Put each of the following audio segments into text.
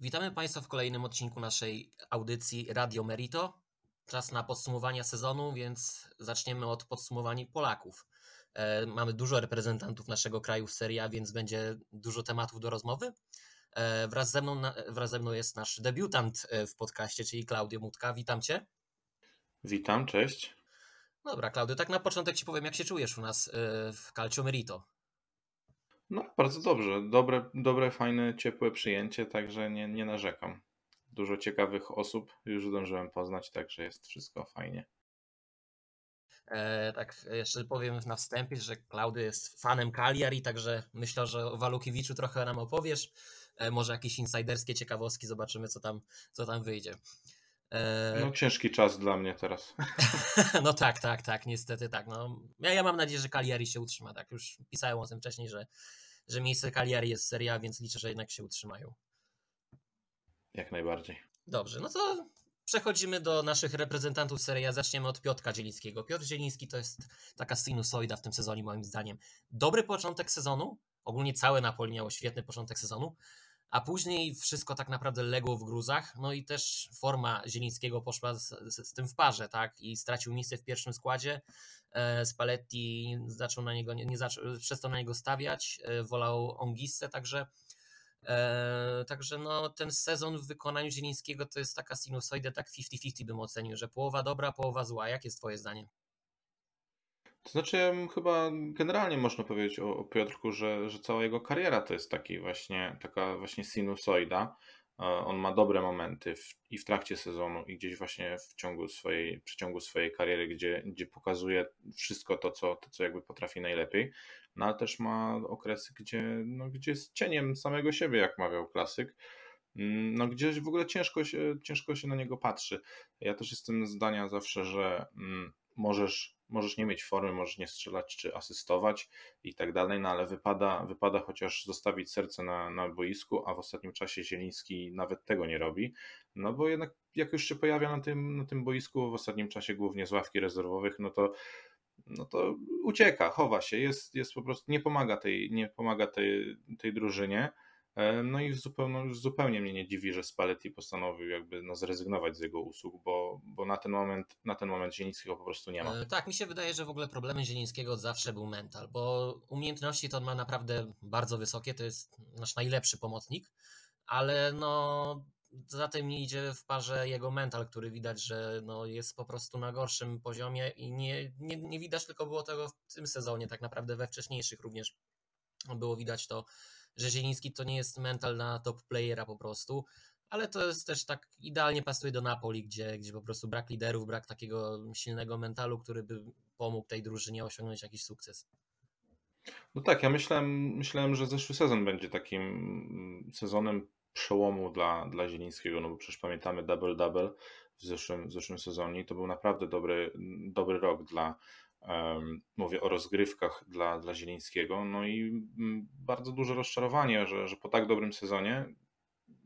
Witamy Państwa w kolejnym odcinku naszej audycji Radio Merito. Czas na podsumowania sezonu, więc zaczniemy od podsumowań Polaków. E, mamy dużo reprezentantów naszego kraju w serii A, więc będzie dużo tematów do rozmowy. E, wraz ze mną, wraz ze mną jest nasz debiutant e, w podcaście, czyli Klaudio Mutka. Witam Cię. Witam, cześć. Dobra, Klaudio, tak na początek Ci powiem, jak się czujesz u nas w Calcio Merito. No, bardzo dobrze. Dobre, dobre fajne, ciepłe przyjęcie, także nie, nie narzekam. Dużo ciekawych osób już zdążyłem poznać, także jest wszystko fajnie. E, tak, jeszcze powiem na wstępie, że Klaudy jest fanem Cagliari, także myślę, że o Walukiewiczu trochę nam opowiesz. E, może jakieś insiderskie ciekawostki, zobaczymy, co tam, co tam wyjdzie. E... No ciężki czas dla mnie teraz. no tak, tak, tak, niestety tak. No, ja, ja mam nadzieję, że Cagliari się utrzyma. Tak, już pisałem o tym wcześniej, że, że miejsce Cagliari jest seria, więc liczę, że jednak się utrzymają. Jak najbardziej. Dobrze, no to przechodzimy do naszych reprezentantów serii. Zaczniemy od Piotra Zielińskiego. Piotr Zieliński to jest taka sinusoida w tym sezonie, moim zdaniem. Dobry początek sezonu. Ogólnie całe Napoli miało świetny początek sezonu a później wszystko tak naprawdę legło w gruzach, no i też forma Zielińskiego poszła z, z, z tym w parze, tak, i stracił miejsce w pierwszym składzie, e, Spalletti zaczął na niego, nie, nie zaczął, przestał na niego stawiać, e, wolał Ongissę, także e, Także no, ten sezon w wykonaniu Zielińskiego to jest taka sinusoida, tak 50-50 bym ocenił, że połowa dobra, połowa zła. Jakie jest Twoje zdanie? To znaczy, chyba generalnie można powiedzieć o, o Piotrku, że, że cała jego kariera to jest taki właśnie, taka właśnie sinusoida. E, on ma dobre momenty w, i w trakcie sezonu, i gdzieś właśnie w ciągu swojej, w ciągu swojej kariery, gdzie, gdzie pokazuje wszystko to co, to, co jakby potrafi najlepiej. No ale też ma okresy, gdzie, no, gdzie jest cieniem samego siebie, jak mawiał klasyk. Mm, no, gdzieś w ogóle ciężko się, ciężko się na niego patrzy. Ja też jestem zdania zawsze, że mm, możesz możesz nie mieć formy, możesz nie strzelać czy asystować i tak dalej, no ale wypada, wypada chociaż zostawić serce na, na boisku, a w ostatnim czasie Zieliński nawet tego nie robi, no bo jednak jak już się pojawia na tym, na tym boisku w ostatnim czasie głównie z ławki rezerwowych, no to no to ucieka, chowa się, jest, jest po prostu, nie pomaga tej, nie pomaga tej, tej drużynie. E, no i zupełnie, zupełnie mnie nie dziwi, że Spalletti postanowił jakby no zrezygnować z jego usług, bo, bo na ten moment na ten moment Zielińskiego po prostu nie ma. E, tak, mi się wydaje, że w ogóle problemem Zielińskiego zawsze był mental, bo umiejętności to on ma naprawdę bardzo wysokie, to jest nasz najlepszy pomocnik, ale no za tym idzie w parze jego mental, który widać, że no jest po prostu na gorszym poziomie i nie, nie, nie widać tylko było tego w tym sezonie, tak naprawdę we wcześniejszych również było widać to że Zieliński to nie jest mental na top playera po prostu, ale to jest też tak idealnie pasuje do Napoli, gdzie, gdzie po prostu brak liderów, brak takiego silnego mentalu, który by pomógł tej drużynie osiągnąć jakiś sukces. No tak, ja myślałem, myślałem, że zeszły sezon będzie takim sezonem przełomu dla, dla Zielińskiego, no bo przecież pamiętamy double-double w zeszłym, w zeszłym sezonie i to był naprawdę dobry, dobry rok dla, Mówię o rozgrywkach dla, dla Zielińskiego. No i mm, bardzo duże rozczarowanie, że, że po tak dobrym sezonie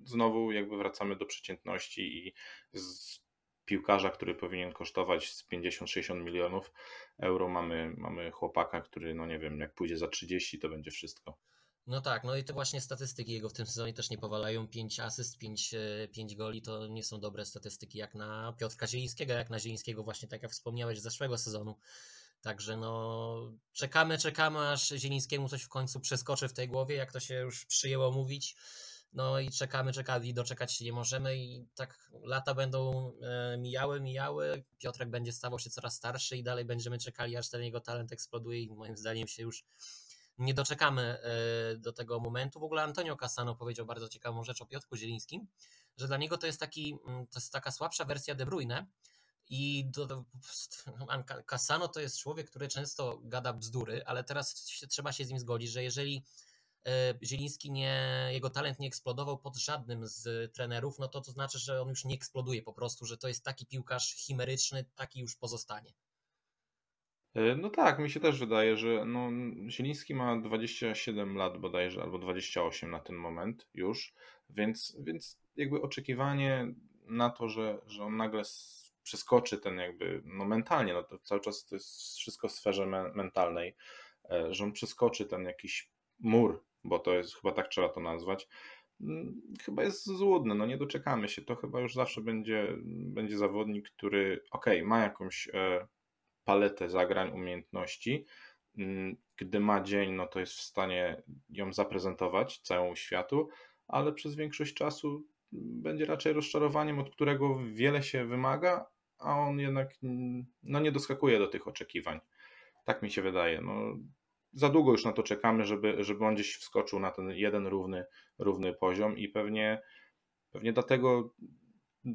znowu jakby wracamy do przeciętności i z piłkarza, który powinien kosztować z 50-60 milionów euro, mamy, mamy chłopaka, który, no nie wiem, jak pójdzie za 30, to będzie wszystko. No tak, no i te właśnie statystyki jego w tym sezonie też nie powalają. 5 asyst, 5, 5 e, goli to nie są dobre statystyki jak na Piotrka Zielińskiego, jak na Zielińskiego właśnie, tak jak wspomniałeś, z zeszłego sezonu. Także no, czekamy, czekamy, aż Zielińskiemu coś w końcu przeskoczy w tej głowie, jak to się już przyjęło mówić. No i czekamy, czekamy i doczekać się nie możemy i tak lata będą e, mijały, mijały, Piotrek będzie stawał się coraz starszy i dalej będziemy czekali, aż ten jego talent eksploduje i moim zdaniem się już nie doczekamy e, do tego momentu. W ogóle Antonio Cassano powiedział bardzo ciekawą rzecz o Piotrku Zielińskim, że dla niego to jest, taki, mm, to jest taka słabsza wersja De Bruyne, i do, do, to jest człowiek, który często gada bzdury, ale teraz się, trzeba się z nim zgodzić, że jeżeli e, Zieliński nie, jego talent nie eksplodował pod żadnym z trenerów, no to to znaczy, że on już nie eksploduje po prostu, że to jest taki piłkarz chimeryczny, taki już pozostanie. E, no tak, mi się też wydaje, że no, Zieliński ma 27 lat bodajże, albo 28 na ten moment już, więc, więc jakby oczekiwanie na to, że, że on nagle przeskoczy ten jakby, no mentalnie, no to cały czas to jest wszystko w sferze me mentalnej, e, że on przeskoczy ten jakiś mur, bo to jest chyba tak trzeba to nazwać, mm, chyba jest złudne, no nie doczekamy się, to chyba już zawsze będzie, będzie zawodnik, który ok, ma jakąś e, paletę zagrań, umiejętności, mm, gdy ma dzień, no to jest w stanie ją zaprezentować całemu światu, ale przez większość czasu będzie raczej rozczarowaniem, od którego wiele się wymaga, a on jednak no, nie doskakuje do tych oczekiwań. Tak mi się wydaje. No, za długo już na to czekamy, żeby, żeby on gdzieś wskoczył na ten jeden równy, równy poziom i pewnie, pewnie dlatego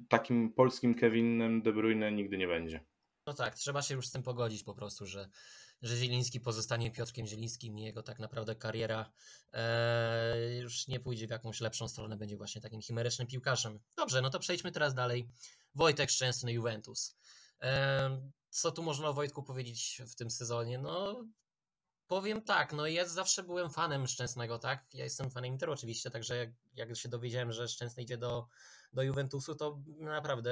takim polskim Kevinem De Bruyne nigdy nie będzie. No tak, trzeba się już z tym pogodzić po prostu, że, że Zieliński pozostanie Piotrkiem Zielińskim i jego tak naprawdę kariera e, już nie pójdzie w jakąś lepszą stronę, będzie właśnie takim chimerycznym piłkarzem. Dobrze, no to przejdźmy teraz dalej. Wojtek Szczęsny Juventus. E, co tu można o Wojtku powiedzieć w tym sezonie? No Powiem tak, no ja zawsze byłem fanem Szczęsnego, tak? Ja jestem fanem Interu oczywiście, także jak, jak się dowiedziałem, że Szczęsny idzie do, do Juventusu, to naprawdę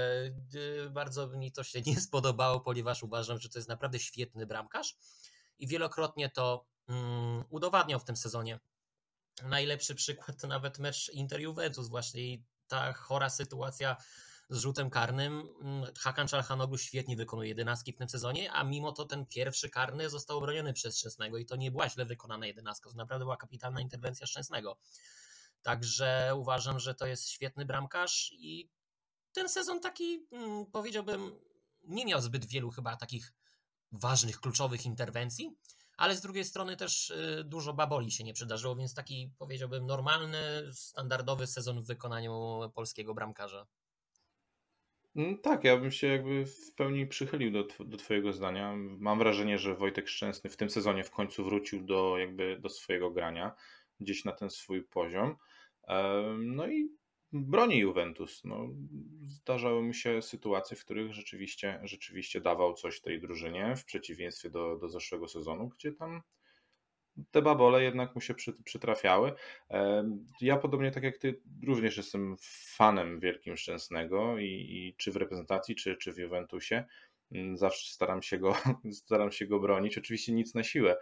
y, bardzo mi to się nie spodobało, ponieważ uważam, że to jest naprawdę świetny bramkarz i wielokrotnie to um, udowadniał w tym sezonie. Najlepszy przykład to nawet mecz Inter-Juventus właśnie i ta chora sytuacja z rzutem karnym. Mm, Hakan Czalhanoglu świetnie wykonuje jedenastki w tym sezonie, a mimo to ten pierwszy karny został obroniony przez Szczęsnego i to nie była źle wykonana jedenastka, to naprawdę była kapitalna interwencja Szczęsnego. Także uważam, że to jest świetny bramkarz i ten sezon taki, mm, powiedziałbym, nie miał zbyt wielu chyba takich ważnych, kluczowych interwencji, ale z drugiej strony też y, dużo baboli się nie przydarzyło, więc taki powiedziałbym normalny, standardowy sezon w wykonaniu polskiego bramkarza. Mm, tak, ja bym się jakby w pełni przychylił do, do Twojego zdania. Mam wrażenie, że Wojtek Szczęsny w tym sezonie w końcu wrócił do, jakby do swojego grania, gdzieś na ten swój poziom. No i broni Juventus. No, zdarzały mi się sytuacje, w których rzeczywiście, rzeczywiście dawał coś tej drużynie, w przeciwieństwie do, do zeszłego sezonu, gdzie tam te babole jednak mu się przy, przytrafiały. Ja podobnie tak jak ty również jestem fanem wielkim Szczęsnego i, i czy w reprezentacji, czy, czy w Juventusie. Mm, zawsze staram się go, staram się go bronić. Oczywiście nic na siłę,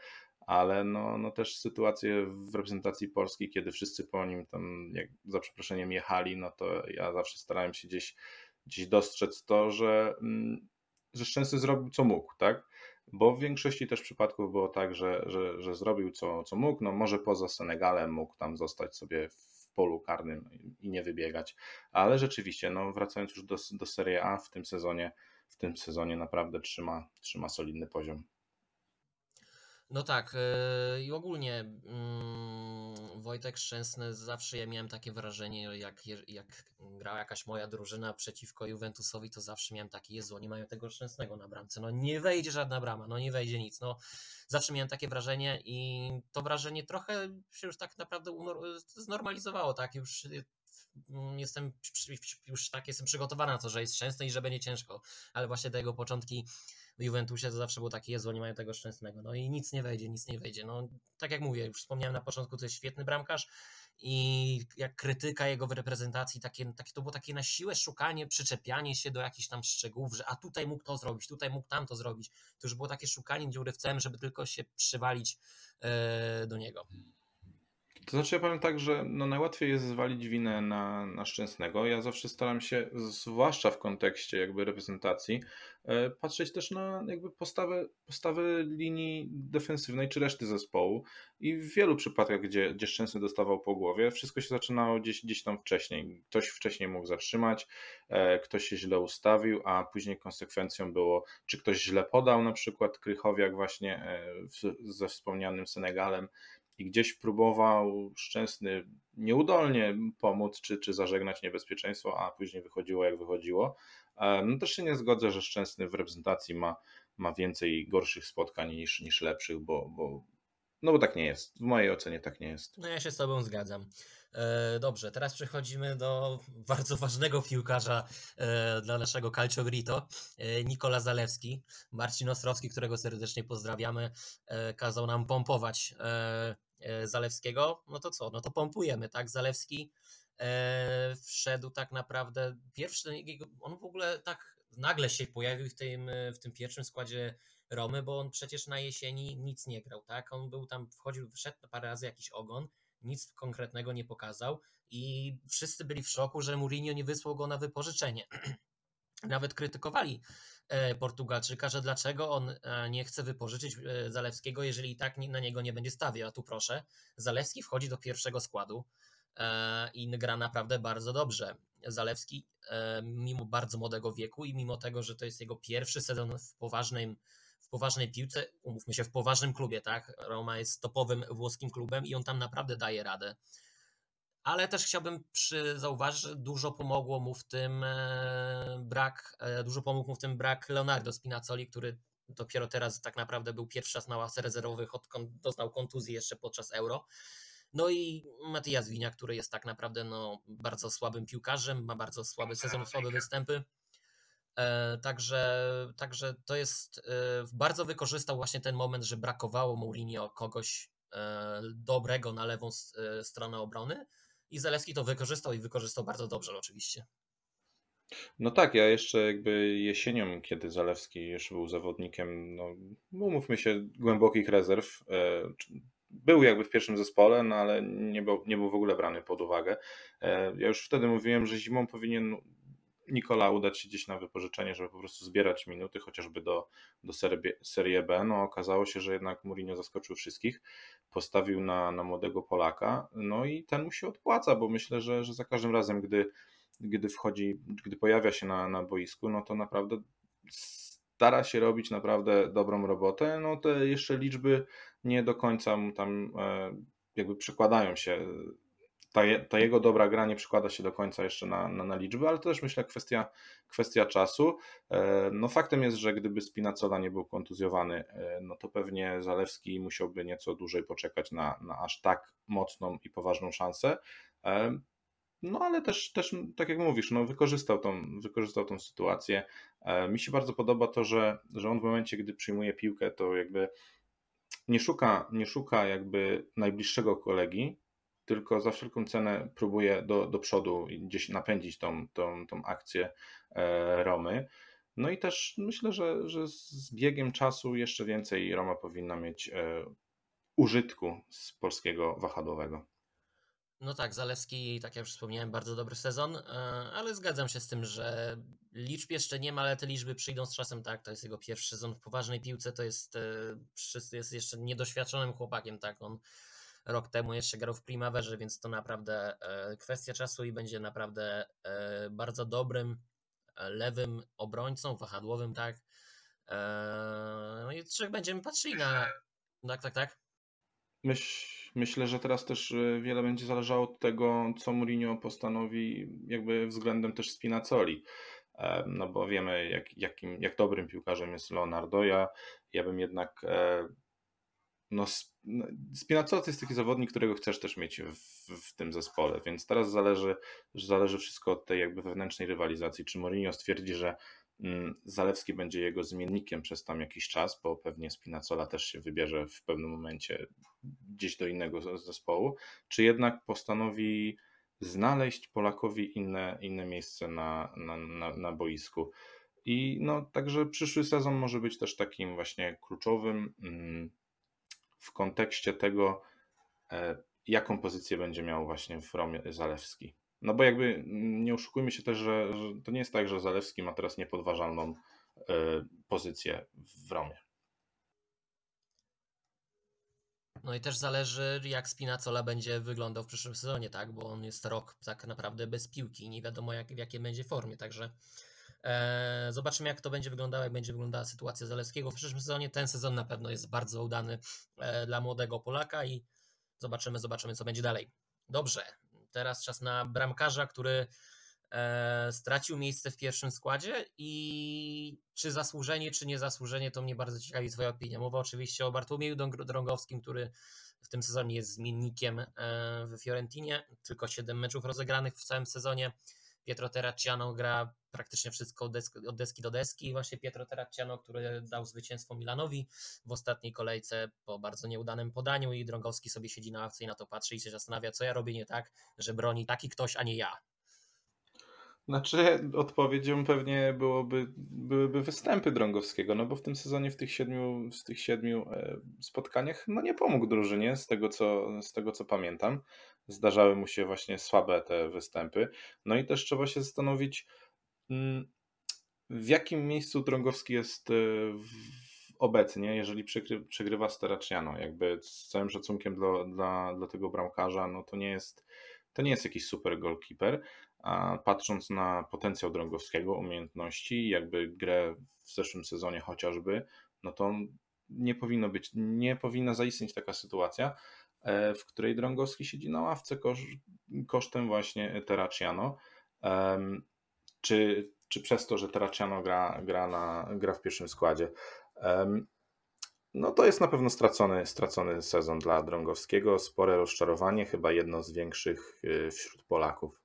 ale no, no też sytuacje w reprezentacji polskiej, kiedy wszyscy po nim tam, jak za przeproszeniem, jechali, no to ja zawsze starałem się gdzieś, gdzieś dostrzec to, że, mm, że Szczęsny zrobił co mógł, tak? Bo w większości też przypadków było tak, że, że, że zrobił co, co mógł, no może poza Senegalem mógł tam zostać sobie w polu karnym i nie wybiegać, ale rzeczywiście, no wracając już do, do Serie A w tym sezonie, w tym sezonie naprawdę trzyma, trzyma solidny poziom. No tak, yy, i ogólnie mm, Wojtek Szczęsny zawsze ja miałem takie wrażenie, jak, jak grała jakaś moja drużyna przeciwko Juventusowi, to zawsze miałem takie, Jezu, oni mają tego Szczęsnego na bramce, no nie wejdzie żadna brama, no nie wejdzie nic, no. Zawsze miałem takie wrażenie i to wrażenie trochę się już tak naprawdę znormalizowało, tak, już mm, jestem już tak jestem przygotowany na to, że jest szczęsny i że będzie ciężko, ale właśnie te jego początki Juventusie to zawsze było takie, Jezu, oni mają tego szczęsnego, no i nic nie wejdzie, nic nie wejdzie, no tak jak mówię, już wspomniałem na początku, to jest świetny bramkarz i jak krytyka jego w reprezentacji, takie, takie, to było takie na siłę szukanie, przyczepianie się do jakichś tam szczegółów, że a tutaj mógł to zrobić, tutaj mógł tam to zrobić, to już było takie szukanie dziury w całym, żeby tylko się przywalić e, do niego. To znaczy, ja powiem tak, że no najłatwiej jest zwalić winę na, na Szczęsnego. Ja zawsze staram się, zwłaszcza w kontekście jakby reprezentacji, e, patrzeć też na jakby postawę, postawę linii defensywnej czy reszty zespołu. I w wielu przypadkach, gdzie, gdzie Szczęsny dostawał po głowie, wszystko się zaczynało gdzieś, gdzieś tam wcześniej. Ktoś wcześniej mógł zatrzymać, e, ktoś się źle ustawił, a później konsekwencją było, czy ktoś źle podał, na przykład Krychowiak właśnie e, ze wspomnianym Senegalem, i gdzieś próbował szczęsny nieudolnie pomóc czy, czy zażegnać niebezpieczeństwo, a później wychodziło jak wychodziło. No też się nie zgodzę, że szczęsny w reprezentacji ma, ma więcej gorszych spotkań niż, niż lepszych, bo, bo, no bo tak nie jest. W mojej ocenie tak nie jest. No ja się z Tobą zgadzam. E, dobrze, teraz przechodzimy do bardzo ważnego piłkarza e, dla naszego Calcio Grito, e, Nikola Zalewski. Marcin Ostrowski, którego serdecznie pozdrawiamy, kazał nam pompować Zalewskiego. No to co? No to pompujemy, tak? Zalewski wszedł tak naprawdę pierwszy, on w ogóle tak nagle się pojawił w tym, w tym pierwszym składzie Romy, bo on przecież na jesieni nic nie grał, tak? On był tam, wchodził, wszedł parę razy jakiś ogon, nic konkretnego nie pokazał i wszyscy byli w szoku, że Mourinho nie wysłał go na wypożyczenie. Nawet krytykowali e, Portugalczyka, że dlaczego on e, nie chce wypożyczyć e, Zalewskiego, jeżeli i tak na niego nie będzie stawiał. A tu proszę, Zalewski wchodzi do pierwszego składu i gra naprawdę bardzo dobrze. Zalewski, mimo bardzo młodego wieku i mimo tego, że to jest jego pierwszy sezon w poważnym w poważnej piłce, umówmy się, w poważnym klubie, tak? Roma jest topowym włoskim klubem i on tam naprawdę daje radę ale też chciałbym przy, zauważyć, że dużo pomogło mu w tym e, brak, e, dużo pomógł mu w tym brak Leonardo Spinazzoli, który dopiero teraz tak naprawdę był pierwszy raz na ławce rezerwowych, odkąd doznał kontuzji jeszcze podczas Euro. No i Matias Winia, który jest tak naprawdę no, bardzo słabym piłkarzem, ma bardzo słaby sezon, słabe występy. E, także, także to jest, bardzo wykorzystał właśnie ten moment, że brakowało Mourinho kogoś dobrego na lewą stronę obrony i Zalewski to wykorzystał i wykorzystał bardzo dobrze oczywiście. No tak, ja jeszcze jakby jesienią, kiedy Zalewski jeszcze był zawodnikiem, no umówmy się, głębokich rezerw, e, był jakby w pierwszym zespole, no ale nie był, nie był w ogóle brany pod uwagę. E, ja już wtedy mówiłem, że zimą powinien Nikola udać się gdzieś na wypożyczenie, żeby po prostu zbierać minuty, chociażby do, do serii B. No okazało się, że jednak Mourinho zaskoczył wszystkich, postawił na, na młodego Polaka, no i ten mu się odpłaca, bo myślę, że, że za każdym razem, gdy, gdy wchodzi, gdy pojawia się na, na boisku, no to naprawdę stara się robić naprawdę dobrą robotę. No te jeszcze liczby nie do końca mu tam e, jakby przekładają się ta, ta, jego dobra gra nie przykłada się do końca jeszcze na, na, na, liczby, ale to też myślę kwestia, kwestia czasu. E, no faktem jest, że gdyby Spinacola nie był kontuzjowany, e, no to pewnie Zalewski musiałby nieco dłużej poczekać na, na aż tak mocną i poważną szansę. E, no ale też, też tak jak mówisz, no wykorzystał, tą, wykorzystał tą sytuację. Mi się bardzo podoba to, że, że on w momencie, gdy przyjmuje piłkę, to jakby nie szuka, nie szuka jakby najbliższego kolegi, tylko za wszelką cenę próbuje do, do przodu i gdzieś napędzić tą, tą, tą akcję e, Romy. No i też myślę, że, że z biegiem czasu jeszcze więcej Roma powinna mieć e, użytku z polskiego wahadłowego. No tak, Zalewski, tak jak już wspomniałem, bardzo dobry sezon, e, ale zgadzam się z tym, że liczb jeszcze nie ma, ale te liczby przyjdą z czasem, tak, to jest jego pierwszy sezon w poważnej piłce, to jest, jest jeszcze niedoświadczonym chłopakiem, tak, on rok temu jeszcze grał w Primaverze, więc to naprawdę e, kwestia czasu i będzie naprawdę e, bardzo dobrym e, lewym obrońcą, wahadłowym, tak. No i czy będziemy patrzyli na. Tak, tak, tak. Myśl, myślę, że teraz też wiele będzie zależało od tego, co Mourinho postanowi, jakby względem też Spinacoli. No bo wiemy, jak, jakim, jak dobrym piłkarzem jest Leonardo. Ja, ja bym jednak no, no Spinazzola to jest taki zawodnik, którego chcesz też mieć w, w, tym zespole, więc teraz zależy, zależy wszystko od tej jakby wewnętrznej rywalizacji. Czy Mourinho stwierdzi, że mm, Zalewski będzie jego zmiennikiem przez tam jakiś czas, bo pewnie Spinazzola też się wybierze w pewnym momencie gdzieś do innego zespołu, czy jednak postanowi znaleźć Polakowi inne, inne miejsce na, na, na, na boisku. I no, także przyszły sezon może być też takim właśnie kluczowym. W kontekście tego, e, jaką pozycję będzie miał właśnie w Romie Zalewski. No bo jakby nie oszukujmy się też, że, że to nie jest tak, że Zalewski ma teraz niepodważalną e, pozycję w Romie. No i też zależy, jak Spinacola będzie wyglądał w przyszłym sezonie, tak? Bo on jest rok tak naprawdę bez piłki nie wiadomo, jak, w jakiej będzie formie. Także zobaczymy, jak to będzie wyglądało, jak będzie wyglądała sytuacja Zalewskiego w przyszłym sezonie. Ten sezon na pewno jest bardzo udany e, dla młodego Polaka i zobaczymy, zobaczymy, co będzie dalej. Dobrze, teraz czas na bramkarza, który e, stracił miejsce w pierwszym składzie i czy zasłużenie, czy niezasłużenie, to mnie bardzo ciekawi Twoja opinia. Mowa oczywiście o Bartłomieju Drągowskim, który w tym sezonie jest zmiennikiem w Fiorentinie, tylko 7 meczów rozegranych w całym sezonie. Pietro Terracciano gra praktycznie wszystko od deski, od deski do deski właśnie Pietro Terracciano, który dał zwycięstwo Milanowi w ostatniej kolejce po bardzo nieudanym podaniu i Drągowski sobie siedzi na ławce i na to patrzy i się zastanawia, co ja robię nie tak, że broni taki ktoś, a nie ja. Znaczy, odpowiedzią pewnie byłoby, byłyby występy Drągowskiego, no bo w tym sezonie, w tych siedmiu, w tych siedmiu e, spotkaniach, no nie pomógł drużynie, z tego co, z tego co pamiętam. Zdarzały mu się właśnie słabe te występy. No i też trzeba się zastanowić, mm, w jakim miejscu Drągowski jest y, obecnie, jeżeli przegry, przegrywa Steraciano. Jakby z całym szacunkiem dla, dla, dla tego bramkarza, no to nie jest to nie jest jakiś super goalkeeper, a patrząc na potencjał Drągowskiego, umiejętności, jakby grę w zeszłym sezonie chociażby, no to nie powinno być, nie powinna zaistnieć taka sytuacja, e, w której Drągowski siedzi na ławce kosztem właśnie Terraciano. Czy, czy przez to, że Terraciano gra, gra, na, gra w pierwszym składzie. No to jest na pewno stracony, stracony sezon dla Drągowskiego. Spore rozczarowanie, chyba jedno z większych y, wśród Polaków.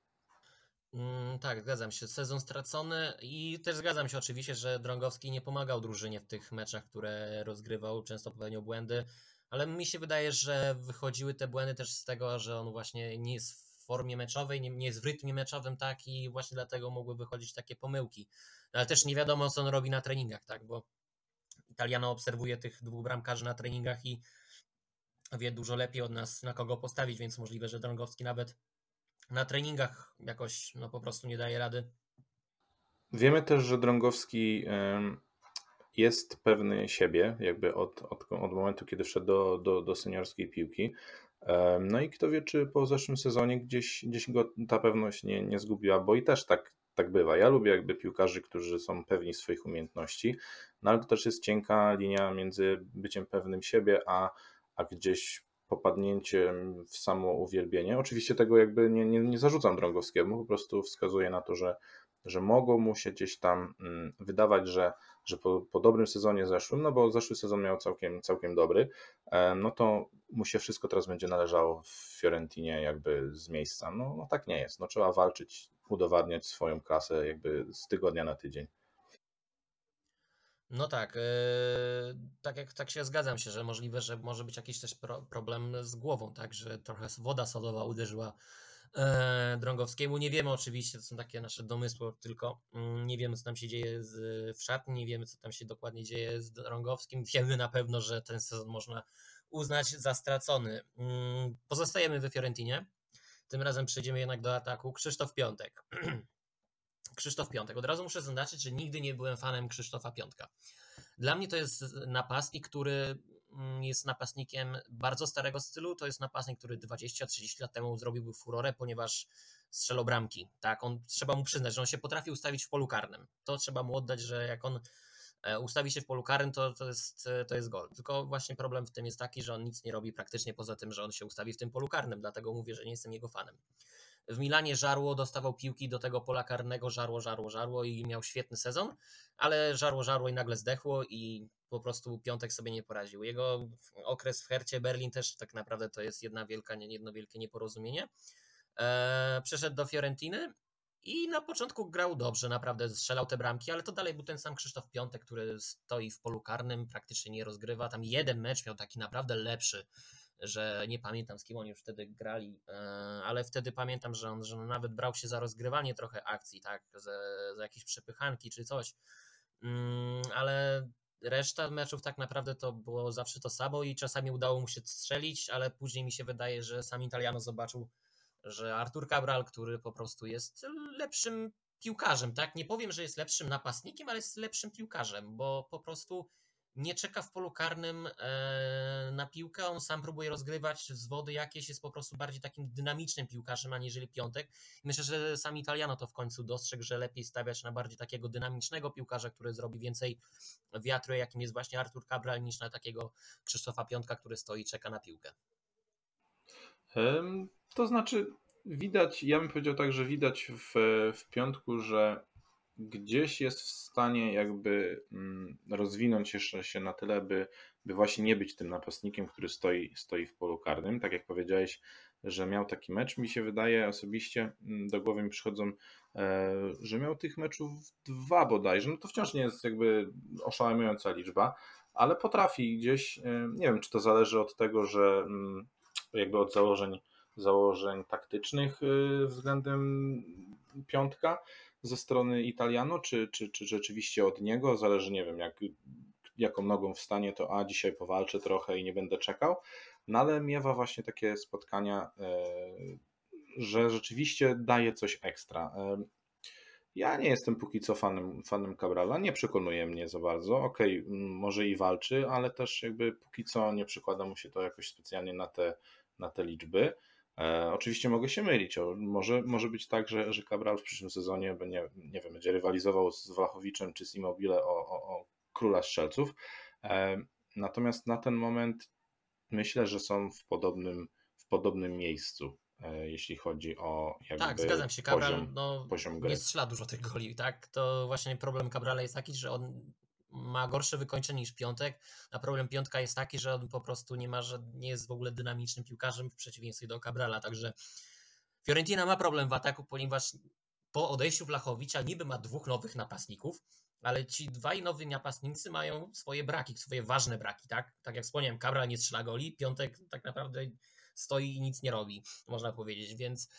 Mm, tak, zgadzam się. Sezon stracony i też zgadzam się oczywiście, że Drągowski nie pomagał drużynie w tych meczach, które rozgrywał, często popełniał błędy, ale mi się wydaje, że wychodziły te błędy też z tego, że on właśnie nie jest w formie meczowej, nie, nie jest w rytmie meczowym, tak, i właśnie dlatego mogły wychodzić takie pomyłki. No, ale też nie wiadomo, co on robi na treningach, tak, bo Italiano obserwuje tych dwóch bramkarzy na treningach i wie dużo lepiej od nas, na kogo postawić, więc możliwe, że Drągowski nawet na treningach jakoś no, po prostu nie daje rady. Wiemy też, że Drągowski jest pewny siebie, jakby od, od, od momentu, kiedy wszedł do, do, do seniorskiej piłki. No i kto wie, czy po zeszłym sezonie gdzieś, gdzieś go ta pewność nie, nie zgubiła, bo i też tak, tak bywa. Ja lubię jakby piłkarzy, którzy są pewni swoich umiejętności, no ale to też jest cienka linia między byciem pewnym siebie, a, a gdzieś popadnięciem w samo uwielbienie. Oczywiście tego jakby nie, nie, nie zarzucam Drągowskiemu, po prostu wskazuję na to, że, że mogło mu się gdzieś tam mm, wydawać, że, że po, po dobrym sezonie zeszłym, no bo zeszły sezon miał całkiem, całkiem dobry, e, no to mu się wszystko teraz będzie należało w Fiorentinie jakby z miejsca. No, no tak nie jest. No trzeba walczyć, udowadniać swoją klasę jakby z tygodnia na tydzień. No tak, yy, tak jak tak się zgadzam się, że możliwe, że może być jakiś też pro, problem z głową, tak, że trochę woda sodowa uderzyła Drągowskiemu. Nie wiemy oczywiście, to są takie nasze domysły, tylko yy, nie wiemy, co tam się dzieje z, w szatni, nie wiemy, co tam się dokładnie dzieje z Drągowskim. Wiemy na pewno, że ten sezon można uznać za stracony. Mm, pozostajemy we Fiorentinie. Tym razem przejdziemy jednak do ataku. Krzysztof Piątek. Krzysztof Piątek. Od razu muszę zaznaczyć, że nigdy nie byłem fanem Krzysztofa Piątka. Dla mnie to jest napastnik, który mm, jest napastnikiem bardzo starego stylu. To jest napastnik, który 20-30 lat temu zrobiłby furorę, ponieważ strzelał bramki. Tak, on trzeba mu przyznać, że on się potrafi ustawić w polu karnym. To trzeba mu oddać, że jak on e, ustawi się w polu karnym, to, to, jest, to jest gol. Tylko właśnie problem w tym jest taki, że on nic nie robi praktycznie poza tym, że on się ustawi w tym polu karnym, dlatego mówię, że nie jestem jego fanem. W Milanie żarło, dostawał piłki do tego pola karnego, żarło, żarło, żarło i miał świetny sezon, ale żarło, żarło i nagle zdechło i po prostu piątek sobie nie poraził. Jego okres w Hercie Berlin też tak naprawdę to jest jedna wielka, jedno wielkie nieporozumienie. Eee, przeszedł do Fiorentiny i na początku grał dobrze, naprawdę strzelał te bramki, ale to dalej był ten sam Krzysztof Piątek, który stoi w polu karnym, praktycznie nie rozgrywa. Tam jeden mecz miał taki naprawdę lepszy że nie pamiętam z kim oni już wtedy grali, e, ale wtedy pamiętam, że on, że nawet brał się za rozgrywanie trochę akcji, tak, za, za jakieś przepychanki czy coś, mm, ale reszta meczów tak naprawdę to było zawsze to samo i czasami udało mu się strzelić, ale później mi się wydaje, że sam Italiano zobaczył, że Artur Cabral, który po prostu jest lepszym piłkarzem, tak? Nie powiem, że jest lepszym napastnikiem, ale jest lepszym piłkarzem, bo po prostu nie czeka w polu karnym e, na piłkę, on sam próbuje rozgrywać z wody jakieś, jest po prostu bardziej takim dynamicznym piłkarzem, aniżeli Piątek. Myślę, że sam Italiano to w końcu dostrzegł, że lepiej stawiać na bardziej takiego dynamicznego piłkarza, który zrobi więcej wiatru, jakim jest właśnie Artur Cabral, niż na takiego Krzysztofa Piątka, który stoi i czeka na piłkę. To znaczy, widać, ja bym powiedział tak, że widać w, w Piątku, że gdzieś jest w stanie jakby mm, rozwinąć jeszcze się na tyle, by, by właśnie nie być tym napastnikiem, który stoi, stoi w polu karnym. Tak jak powiedziałeś, że miał taki mecz, mi się wydaje osobiście, mm, do głowy mi przychodzą, e, że miał tych meczów dwa bodajże. No to wciąż nie jest jakby oszałamiająca liczba, ale potrafi gdzieś, e, nie wiem czy to zależy od tego, że mm, jakby od założeń, założeń taktycznych e, względem piątka, ze strony Italiano, czy, czy, czy rzeczywiście od niego? Zależy, nie wiem, jak jaką nogą wstanie, to a dzisiaj powalczę trochę i nie będę czekał, no ale miewa właśnie takie spotkania, e, że rzeczywiście daje coś ekstra. E, ja nie jestem póki co fanem, fanem Cabrala, nie przekonuje mnie za bardzo. Okej, okay, może i walczy, ale też jakby póki co nie przykłada mu się to jakoś specjalnie na te, na te liczby. E, oczywiście mogę się mylić. O, może, może być tak, że, że Cabral w przyszłym sezonie będzie, nie wiem, będzie rywalizował z Wlachowiczem czy z Immobile o, o, o króla strzelców. E, natomiast na ten moment myślę, że są w podobnym, w podobnym miejscu. E, jeśli chodzi o jakby Tak, zgadzam się, Cabral poziom, no, poziom nie strzela dużo tych goli, tak? To właśnie problem Cabrala jest taki, że on ma gorsze wykończenie niż Piątek, a problem Piątka jest taki, że on po prostu nie ma, że nie jest w ogóle dynamicznym piłkarzem w przeciwieństwie do Cabrala, także Fiorentina ma problem w ataku, ponieważ po odejściu Wlachowicza niby ma dwóch nowych napastników, ale ci dwaj nowi napastnicy mają swoje braki, swoje ważne braki, tak? Tak jak wspomniałem, Cabral nie strzela goli, Piątek tak naprawdę stoi i nic nie robi, można powiedzieć, więc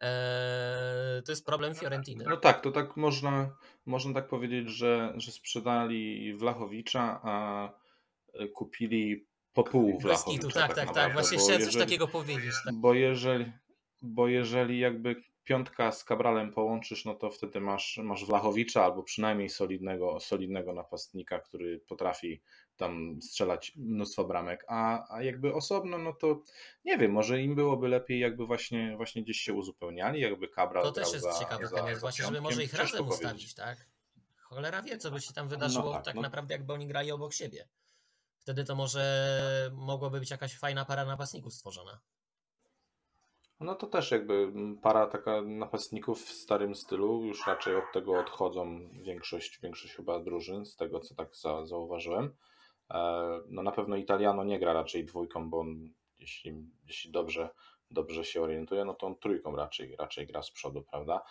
e, to jest problem Fiorentiny. No tak, to tak można, można tak powiedzieć, że, że sprzedali Wlachowicza, a e, kupili po pół Wlachowicza. tak, tak, tak, tak, właśnie chciałem coś takiego powiedzieć. Tak. Bo jeżeli, bo jeżeli jakby piątka z Kabralem połączysz, no to wtedy masz, masz Wlachowicza albo przynajmniej solidnego, solidnego napastnika, który potrafi tam strzelać mnóstwo bramek, a, a jakby osobno, no to nie wiem, może im byłoby lepiej jakby właśnie, właśnie gdzieś się uzupełniali, jakby Cabral To też jest za, ciekawy pomysł, właśnie, żeby może ich razem ustawić, tak? Cholera wie, co by się tam wydarzyło no tak, tak no. naprawdę, jakby oni grali obok siebie. Wtedy to może mogłaby być jakaś fajna para napastników stworzona. No to też jakby para taka napastników w starym stylu, już raczej od tego odchodzą większość, większość chyba drużyn, z tego co tak za, zauważyłem. E, no na pewno Italiano nie gra raczej dwójką, bo on, jeśli, jeśli dobrze, dobrze się orientuje, no to on trójką raczej, raczej gra z przodu, prawda?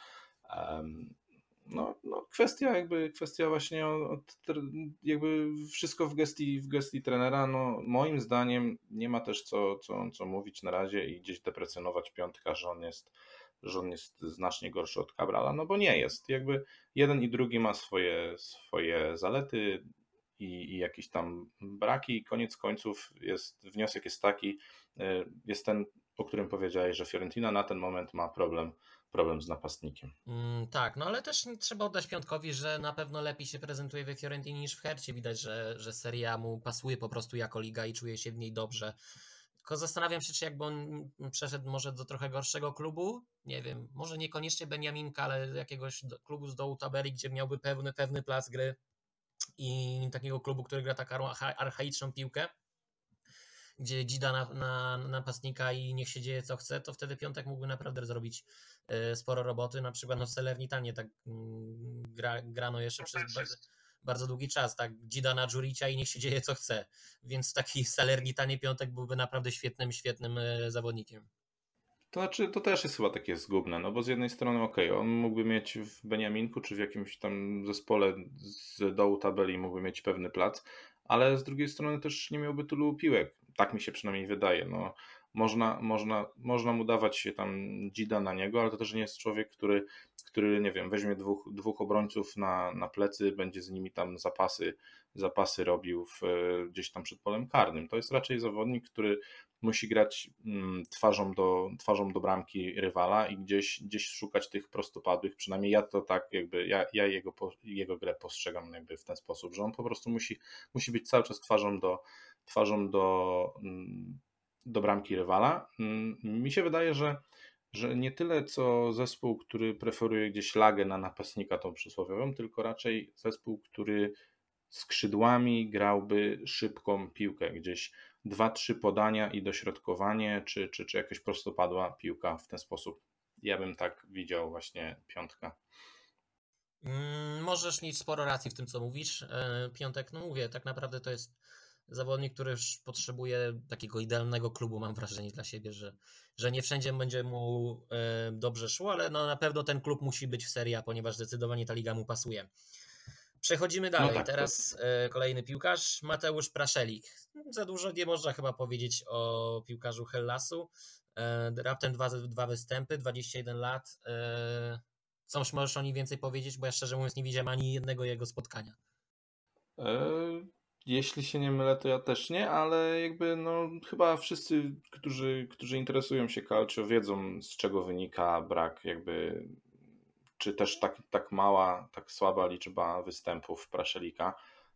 No, no kwestia jakby, kwestia właśnie od, jakby wszystko w gestii, w gestii trenera, no moim zdaniem nie ma też co, co, co mówić na razie i gdzieś deprecjonować piątka, że on jest że on jest znacznie gorszy od Cabrala, no bo nie jest. Jakby jeden i drugi ma swoje, swoje zalety i, i jakieś tam braki. Koniec końców jest, wniosek jest taki, y, jest ten, o którym powiedziałeś, że Fiorentina na ten moment ma problem problem z napastnikiem. Mm, tak, no ale też trzeba oddać Piątkowi, że na pewno lepiej się prezentuje we Fiorentinie niż w Hercie. Widać, że, że seria mu pasuje po prostu jako liga i czuje się w niej dobrze. Tylko zastanawiam się, czy jakby on przeszedł może do trochę gorszego klubu, nie wiem, może niekoniecznie Beniaminka, ale jakiegoś klubu z dołu tabeli, gdzie miałby pewny, pewny plac gry i takiego klubu, który gra taką archaiczną piłkę, gdzie dzida na, na, napastnika i niech się dzieje co chce, to wtedy Piątek mógłby naprawdę zrobić e, sporo roboty. Na przykład no w Salernitanie tak mm, gra, grano jeszcze przez bardzo, bardzo, długi czas, tak dzida na Dżuricia i niech się dzieje co chce. Więc taki Salernitanie Piątek byłby naprawdę świetnym, świetnym e, zawodnikiem. To znaczy, to też jest chyba takie zgubne, no bo z jednej strony, okej, okay, on mógłby mieć w Beniaminku czy w jakimś tam zespole z dołu tabeli mógłby mieć pewny plac, ale z drugiej strony też nie miałby tylu piłek. Tak mi się przynajmniej wydaje. No, można, można, można mu dawać się tam dzida na niego, ale to też nie jest człowiek, który, który nie wiem, weźmie dwóch, dwóch obrońców na, na plecy, będzie z nimi tam zapasy, zapasy robił w, gdzieś tam przed polem karnym. To jest raczej zawodnik, który musi grać mm, twarzą do, twarzą do bramki rywala i gdzieś, gdzieś szukać tych prostopadłych. Przynajmniej ja to tak jakby, ja, ja jego, jego grę postrzegam jakby w ten sposób, że on po prostu musi, musi być cały czas twarzą do, twarzą do, mm, do bramki rywala. Mm, mi się wydaje, że, że nie tyle co zespół, który preferuje gdzieś lagę na napastnika tą przysłowiową, tylko raczej zespół, który skrzydłami grałby szybką piłkę, gdzieś dwa, trzy podania i dośrodkowanie, czy, czy, czy jakaś prostopadła piłka w ten sposób. Ja bym tak widział właśnie piątka. Mm, możesz mieć sporo racji w tym, co mówisz. E, piątek, no mówię, tak naprawdę to jest zawodnik, który już potrzebuje takiego idealnego klubu, mam wrażenie dla siebie, że, że nie wszędzie będzie mu e, dobrze szło, ale no na pewno ten klub musi być w serii, ponieważ zdecydowanie ta liga mu pasuje. Przechodzimy dalej. No tak, Teraz to... kolejny piłkarz, Mateusz Praszelik. Za dużo nie można chyba powiedzieć o piłkarzu Hellasu. E, raptem dwa, dwa występy, 21 lat. E, coś możesz o nim więcej powiedzieć, bo ja szczerze mówiąc nie widziałem ani jednego jego spotkania. E, jeśli się nie mylę, to ja też nie, ale jakby no chyba wszyscy, którzy, którzy interesują się calcio wiedzą z czego wynika brak jakby czy też tak, tak mała, tak słaba liczba występów Praszelika.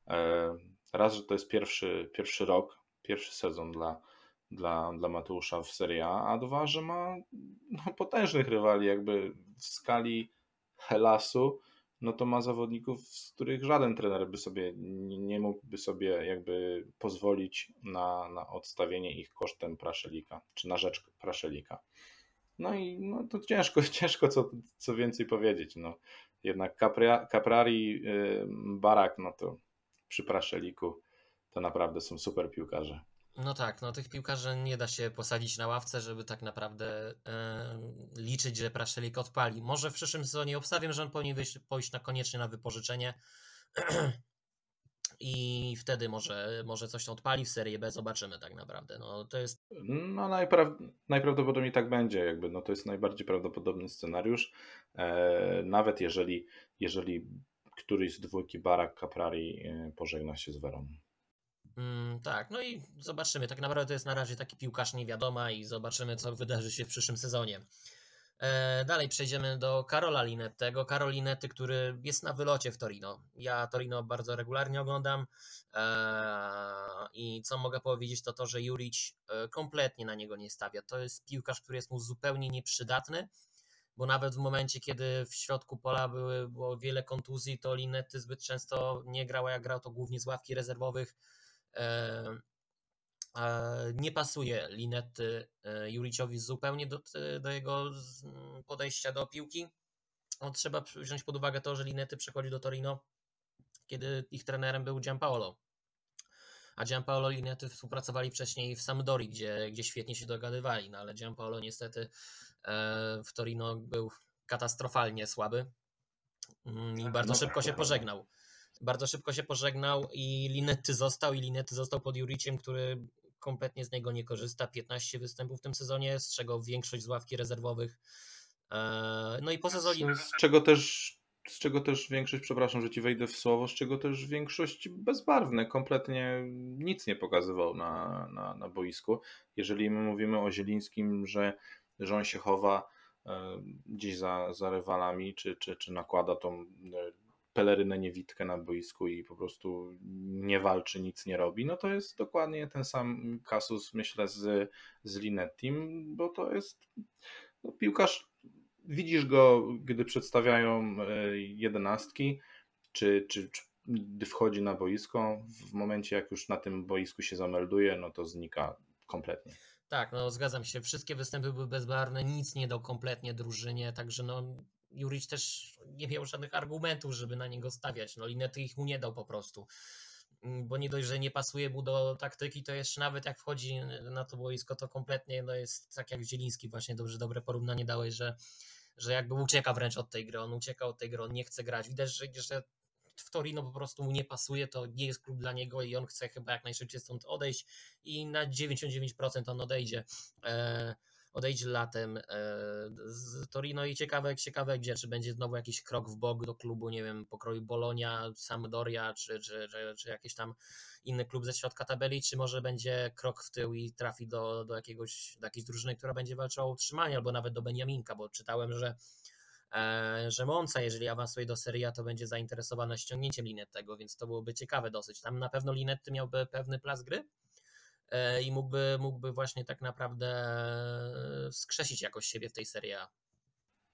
E, raz, że to jest pierwszy, pierwszy rok, pierwszy sezon dla, dla, dla Mateusza w Serie A, a dwa, że ma no, potężnych rywali jakby w skali Helasu, no to ma zawodników, z których żaden trener by sobie nie mógłby sobie jakby pozwolić na, na odstawienie ich kosztem Praszelika, czy na rzecz Praszelika. No i no, to ciężko, ciężko co, co więcej powiedzieć. No, jednak Caprari, yy, Barak, no to przy Praszeliku to naprawdę są super piłkarze. No tak, no tych piłkarzy nie da się posadzić na ławce, żeby tak naprawdę yy, liczyć, że Praszelik odpali. Może w przyszłym sezonie obstawiam, że on powinien wyjść, pójść na koniecznie na wypożyczenie i wtedy może, może coś odpali w Serii B, zobaczymy tak naprawdę. No, to jest... no najpraw... najprawdopodobniej tak będzie, jakby, no to jest najbardziej prawdopodobny scenariusz, e, nawet jeżeli, jeżeli któryś z dwójki Barak Caprari e, pożegna się z Werą. Mm, tak, no i zobaczymy. Tak naprawdę to jest na razie taki piłkarz niewiadoma i zobaczymy, co wydarzy się w przyszłym sezonie. E, dalej przejdziemy do Karola Linettego. Karol Linetty, który jest na wylocie w Torino. Ja Torino bardzo regularnie oglądam e, i co mogę powiedzieć to to, że Juric e, kompletnie na niego nie stawia. To jest piłkarz, który jest mu zupełnie nieprzydatny, bo nawet w momencie, kiedy w środku pola były, było wiele kontuzji, to Linetty zbyt często nie grał, jak grał to głównie z ławki rezerwowych nie pasuje Linety e, Juriciowi zupełnie do, do jego podejścia do piłki. No, trzeba wziąć pod uwagę to, że Linety przychodzi do Torino, kiedy ich trenerem był Giampaolo. A Giampaolo i Linety współpracowali wcześniej w Sampdori, gdzie, gdzie świetnie się dogadywali, no ale Giampaolo niestety e, w Torino był katastrofalnie słaby mm, i tak, bardzo no szybko tak, się pożegnał. Bardzo szybko się pożegnał i Linety został i Linety został pod Juriciem, który kompletnie z niego nie korzysta. 15 występów w tym sezonie, z czego większość z ławki rezerwowych. E, no i po sezonie. Z czego też, z czego też większość, przepraszam, że ci wejdę w słowo, z czego też większość bezbarwne, kompletnie nic nie pokazywał na, na, na boisku. Jeżeli my mówimy o Zielińskim, że, że on się chowa e, gdzieś za, za rywalami, czy, czy, czy nakłada tą e, pelerynę niewidkę na boisku i po prostu nie walczy, nic nie robi, no to jest dokładnie ten sam kasus, myślę, z, z Linettim, bo to jest no, piłkarz, widzisz go, gdy przedstawiają e, jedenastki, czy, czy, czy gdy wchodzi na boisko, w momencie jak już na tym boisku się zamelduje, no to znika kompletnie. Tak, no zgadzam się. Wszystkie występy były bezbarwne, nic nie dał kompletnie drużynie, także no Juric też nie miał żadnych argumentów, żeby na niego stawiać. No Linety ich mu nie dał po prostu. Mm, bo nie dość, że nie pasuje mu do taktyki, to jeszcze nawet jak wchodzi na to boisko, to kompletnie no jest tak jak Zieliński, właśnie dobrze, dobre porównanie dałeś, że, że jakby ucieka wręcz od tej gry, on ucieka od tej gry, on nie chce grać. Widać, że, że w Torino po prostu mu nie pasuje, to nie jest klub dla niego i on chce chyba jak najszybciej stąd odejść i na 99% on odejdzie. Eee, odejdzie latem e, z Torino i ciekawe, ciekawe gdzie, czy będzie znowu jakiś krok w bok do klubu, nie wiem, pokroju Bolonia, Sampdoria, czy, czy, czy, czy jakiś tam inny klub ze środka tabeli, czy może będzie krok w tył i trafi do, do, jakiegoś, do jakiejś drużyny, która będzie walczyła o utrzymanie, albo nawet do Beniaminka, bo czytałem, że e, że Monza, jeżeli awansuje do Seria, to będzie zainteresowana ściągnięciem Linettego, więc to byłoby ciekawe dosyć. Tam na pewno Linetty miałby pewny plac gry, i mógłby, mógłby właśnie tak naprawdę skrzesić jakoś siebie w tej serii A.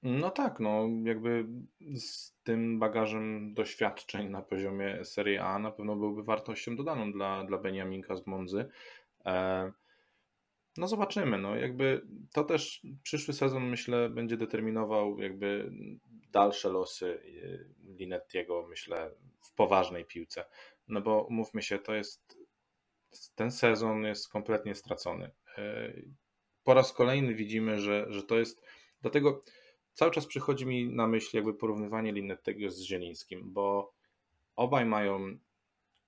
No tak, no jakby z tym bagażem doświadczeń na poziomie Serie A na pewno byłby wartością dodaną dla, dla Beniaminka z Monzy. E, no zobaczymy, no jakby to też przyszły sezon myślę będzie determinował jakby dalsze losy e, Linettiego myślę w poważnej piłce. No bo umówmy się, to jest ten sezon jest kompletnie stracony. E, po raz kolejny widzimy, że, że to jest. Dlatego cały czas przychodzi mi na myśl jakby porównywanie Linettego z Zielińskim, bo obaj mają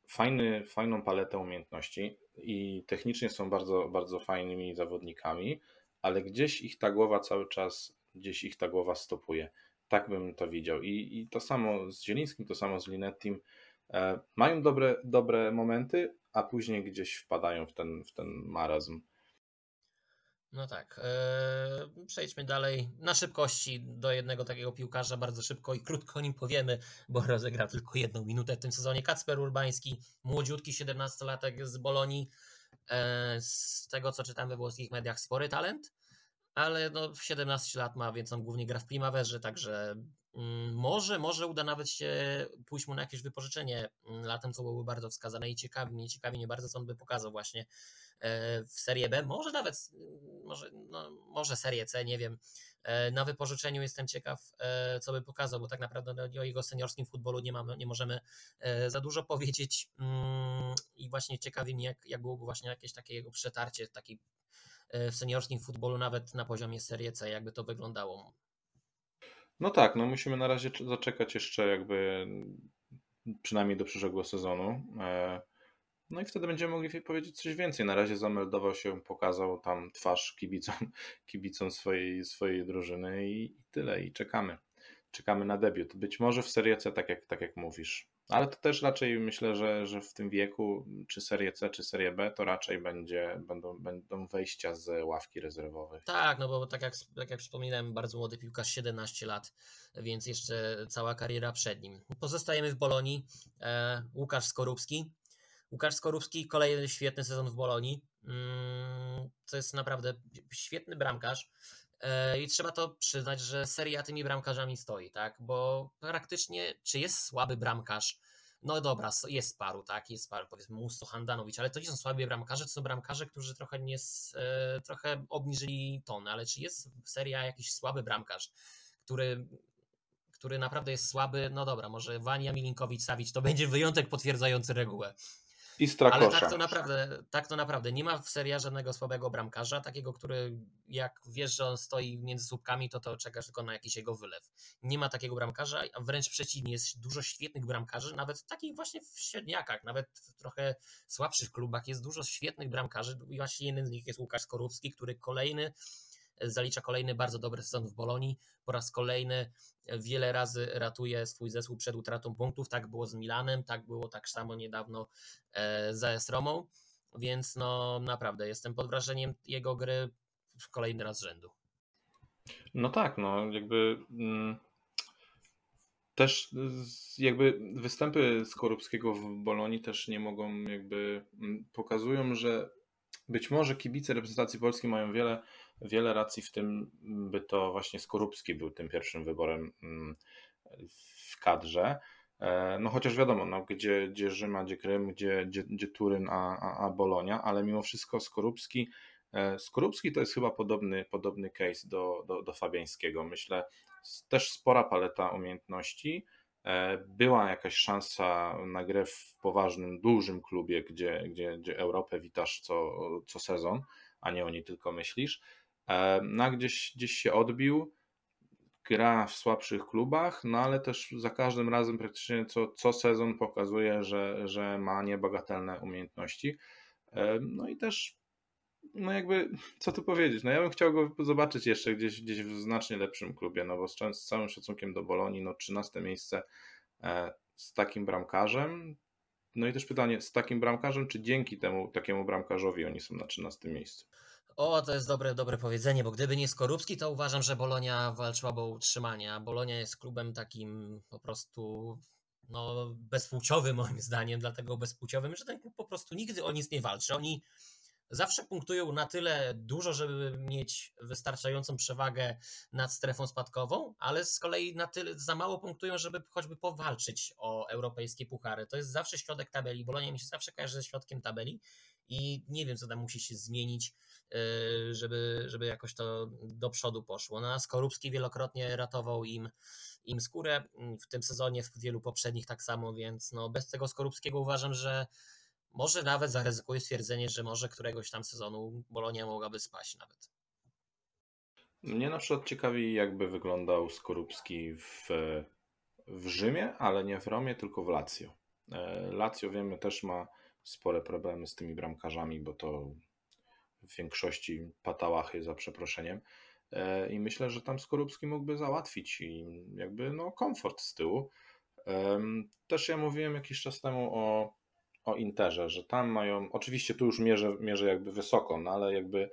fajny, fajną paletę umiejętności i technicznie są bardzo, bardzo fajnymi zawodnikami, ale gdzieś ich ta głowa cały czas, gdzieś ich ta głowa stopuje. Tak bym to widział. I, i to samo z Zielińskim, to samo z Linettim mają dobre, dobre momenty, a później gdzieś wpadają w ten, w ten marazm. No tak. Eee, przejdźmy dalej na szybkości do jednego takiego piłkarza, bardzo szybko i krótko o nim powiemy, bo rozegrał tylko jedną minutę w tym sezonie. Kacper Urbański, młodziutki 17-latek z Bolonii. Eee, z tego co czytam we włoskich mediach, spory talent, ale no 17 lat ma, więc on głównie gra w Primaverze, także może, może uda nawet się pójść mu na jakieś wypożyczenie mm, latem, co byłoby bardzo wskazane i ciekawi mnie, ciekawi mnie bardzo, co on by pokazał właśnie e, w Serie B, może nawet, mm, może, no, może Serie C, nie wiem. E, na wypożyczeniu jestem ciekaw, e, co by pokazał, bo tak naprawdę no, o jego seniorskim futbolu nie, mamy, nie możemy za dużo powiedzieć i właśnie ciekawi mnie, jak, jak byłoby właśnie jakieś takie jego przetarcie, taki w seniorskim futbolu, nawet na poziomie Serie C, jakby to wyglądało. No tak, no musimy na razie zaczekać jeszcze jakby przynajmniej do przyszłego sezonu. E, no i wtedy będziemy mogli powiedzieć coś więcej. Na razie zameldował się, pokazał tam twarz kibicom, kibicom swojej, swojej drużyny i tyle. I czekamy. Czekamy na debiut. Być może w Serie C, tak jak, tak jak mówisz. Ale to też raczej myślę, że, że w tym wieku, czy Serie C, czy Serie B, to raczej będzie, będą, będą wejścia z ławki rezerwowej. Tak, no bo tak jak, tak jak wspominałem, bardzo młody piłkarz, 17 lat, więc jeszcze cała kariera przed nim. Pozostajemy w Bolonii. E, Łukasz Skorupski. Łukasz Skorupski, kolejny świetny sezon w Bolonii. Mm, to jest naprawdę świetny bramkarz. E, I trzeba to przyznać, że seria tymi bramkarzami stoi, tak? Bo praktycznie, czy jest słaby bramkarz? No dobra, jest paru, tak? Jest paru, powiedzmy Musto, Handanowicz, ale to nie są słabi bramkarze, to są bramkarze, którzy trochę nie, e, trochę obniżyli tonę, ale czy jest seria jakiś słaby bramkarz, który który naprawdę jest słaby, no dobra, może Wania Milinkowicz Sawić to będzie wyjątek potwierdzający regułę. Ale tak to, naprawdę, tak to naprawdę. Nie ma w serii żadnego słabego bramkarza, takiego, który jak wiesz, że on stoi między słupkami, to to czekasz tylko na jakiś jego wylew. Nie ma takiego bramkarza, a wręcz przeciwnie, jest dużo świetnych bramkarzy, nawet takich właśnie w średniakach, nawet w trochę słabszych klubach jest dużo świetnych bramkarzy właśnie jeden z nich jest Łukasz Skorupski, który kolejny zalicza kolejny bardzo dobry sezon w Bolonii. Po raz kolejny wiele razy ratuje swój zespół przed utratą punktów. Tak było z Milanem, tak było tak samo niedawno e, z Romą, więc no naprawdę jestem pod wrażeniem jego gry kolejny raz z rzędu. No tak, no jakby mm, też jakby występy Skorupskiego w Bolonii też nie mogą jakby mm, pokazują, że być może kibice reprezentacji Polski mają wiele wiele racji w tym, by to właśnie Skorupski był tym pierwszym wyborem mm, w kadrze. E, no chociaż wiadomo, no, gdzie, gdzie Rzyma, gdzie Krym, gdzie, gdzie, gdzie Turyn, a, a, a Bolonia, ale mimo wszystko Skorupski, e, Skorupski to jest chyba podobny, podobny case do, do, do Fabiańskiego. Myślę, też spora paleta umiejętności. E, była jakaś szansa na grę w poważnym, dużym klubie, gdzie, gdzie, gdzie Europę witasz co, co sezon, a nie o niej tylko myślisz. No, gdzieś, gdzieś się odbił, gra w słabszych klubach, no ale też za każdym razem praktycznie co, co sezon pokazuje, że, że ma niebagatelne umiejętności. No i też, no jakby, co tu powiedzieć, no ja bym chciał go zobaczyć jeszcze gdzieś, gdzieś w znacznie lepszym klubie, no bo z, z całym szacunkiem do Bolonii, no 13 miejsce e, z takim bramkarzem, no i też pytanie, z takim bramkarzem, czy dzięki temu takiemu bramkarzowi oni są na 13 miejscu? O, to jest dobre, dobre powiedzenie, bo gdyby nie Skorupski, to uważam, że Bolonia walczyłaby o utrzymanie, a Bolonia jest klubem takim po prostu no, bezpłciowym moim zdaniem, dlatego bezpłciowym, że ten klub po prostu nigdy o nic nie walczy. Oni zawsze punktują na tyle dużo, żeby mieć wystarczającą przewagę nad strefą spadkową, ale z kolei na tyle za mało punktują, żeby choćby powalczyć o europejskie puchary. To jest zawsze środek tabeli. Bolonia mi się zawsze kojarzy ze środkiem tabeli i nie wiem, co tam musi się zmienić Y, żeby, żeby jakoś to do przodu poszło. No, Skorupski wielokrotnie ratował im, im skórę w tym sezonie, w wielu poprzednich tak samo, więc no, bez tego Skorupskiego uważam, że może nawet zaryzykuję stwierdzenie, że może któregoś tam sezonu Bolonia mogłaby spaść nawet. Mnie na przykład ciekawi, jakby wyglądał Skorupski w, w Rzymie, ale nie w Romie, tylko w Lazio. E, Lazio wiemy też ma spore problemy z tymi bramkarzami, bo to w większości patałachy za przeproszeniem. E, I myślę, że tam Skorupski mógłby załatwić i jakby no komfort z tyłu. Też ja mówiłem jakiś czas temu o, o Interze, że tam mają, oczywiście tu już mierzę, mierzę jakby wysoko, no ale jakby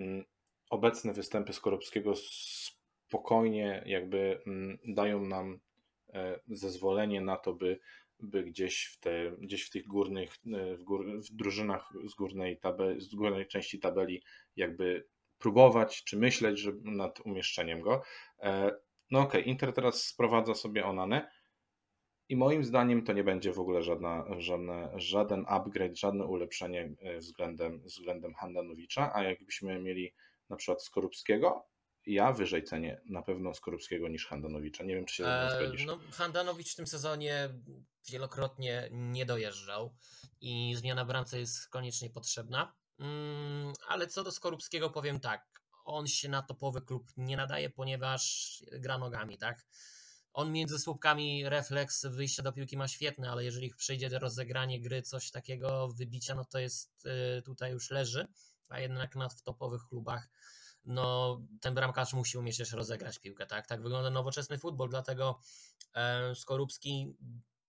mm, obecne występy Skorupskiego spokojnie jakby mm, dają nam e, zezwolenie na to, by, by gdzieś, w te, gdzieś w tych górnych, e, w, gór, w drużynach z górnej, tabeli, z górnej części tabeli jakby próbować czy myśleć że nad umieszczeniem go. E, no okej, okay, Inter teraz sprowadza sobie Onanę i moim zdaniem to nie będzie w ogóle żadna, żadne, żaden upgrade, żadne ulepszenie względem, względem Handanowicza, a jakbyśmy mieli na przykład Skorupskiego, ja wyżej cenię na pewno Skorupskiego niż Handanowicza. Nie wiem, czy się mną zgodzisz. No, Handanowicz w tym sezonie wielokrotnie nie dojeżdżał i zmiana bramce jest koniecznie potrzebna. Mm, ale co do Skorupskiego powiem tak, on się na topowy klub nie nadaje, ponieważ gra nogami, tak? On między słupkami refleks wyjścia do piłki ma świetny, ale jeżeli przyjdzie rozegranie gry, coś takiego, wybicia, no to jest y, tutaj już leży, a jednak na w topowych klubach no, ten bramkarz musi umieć też rozegrać piłkę, tak? Tak wygląda nowoczesny futbol, dlatego e, Skorupski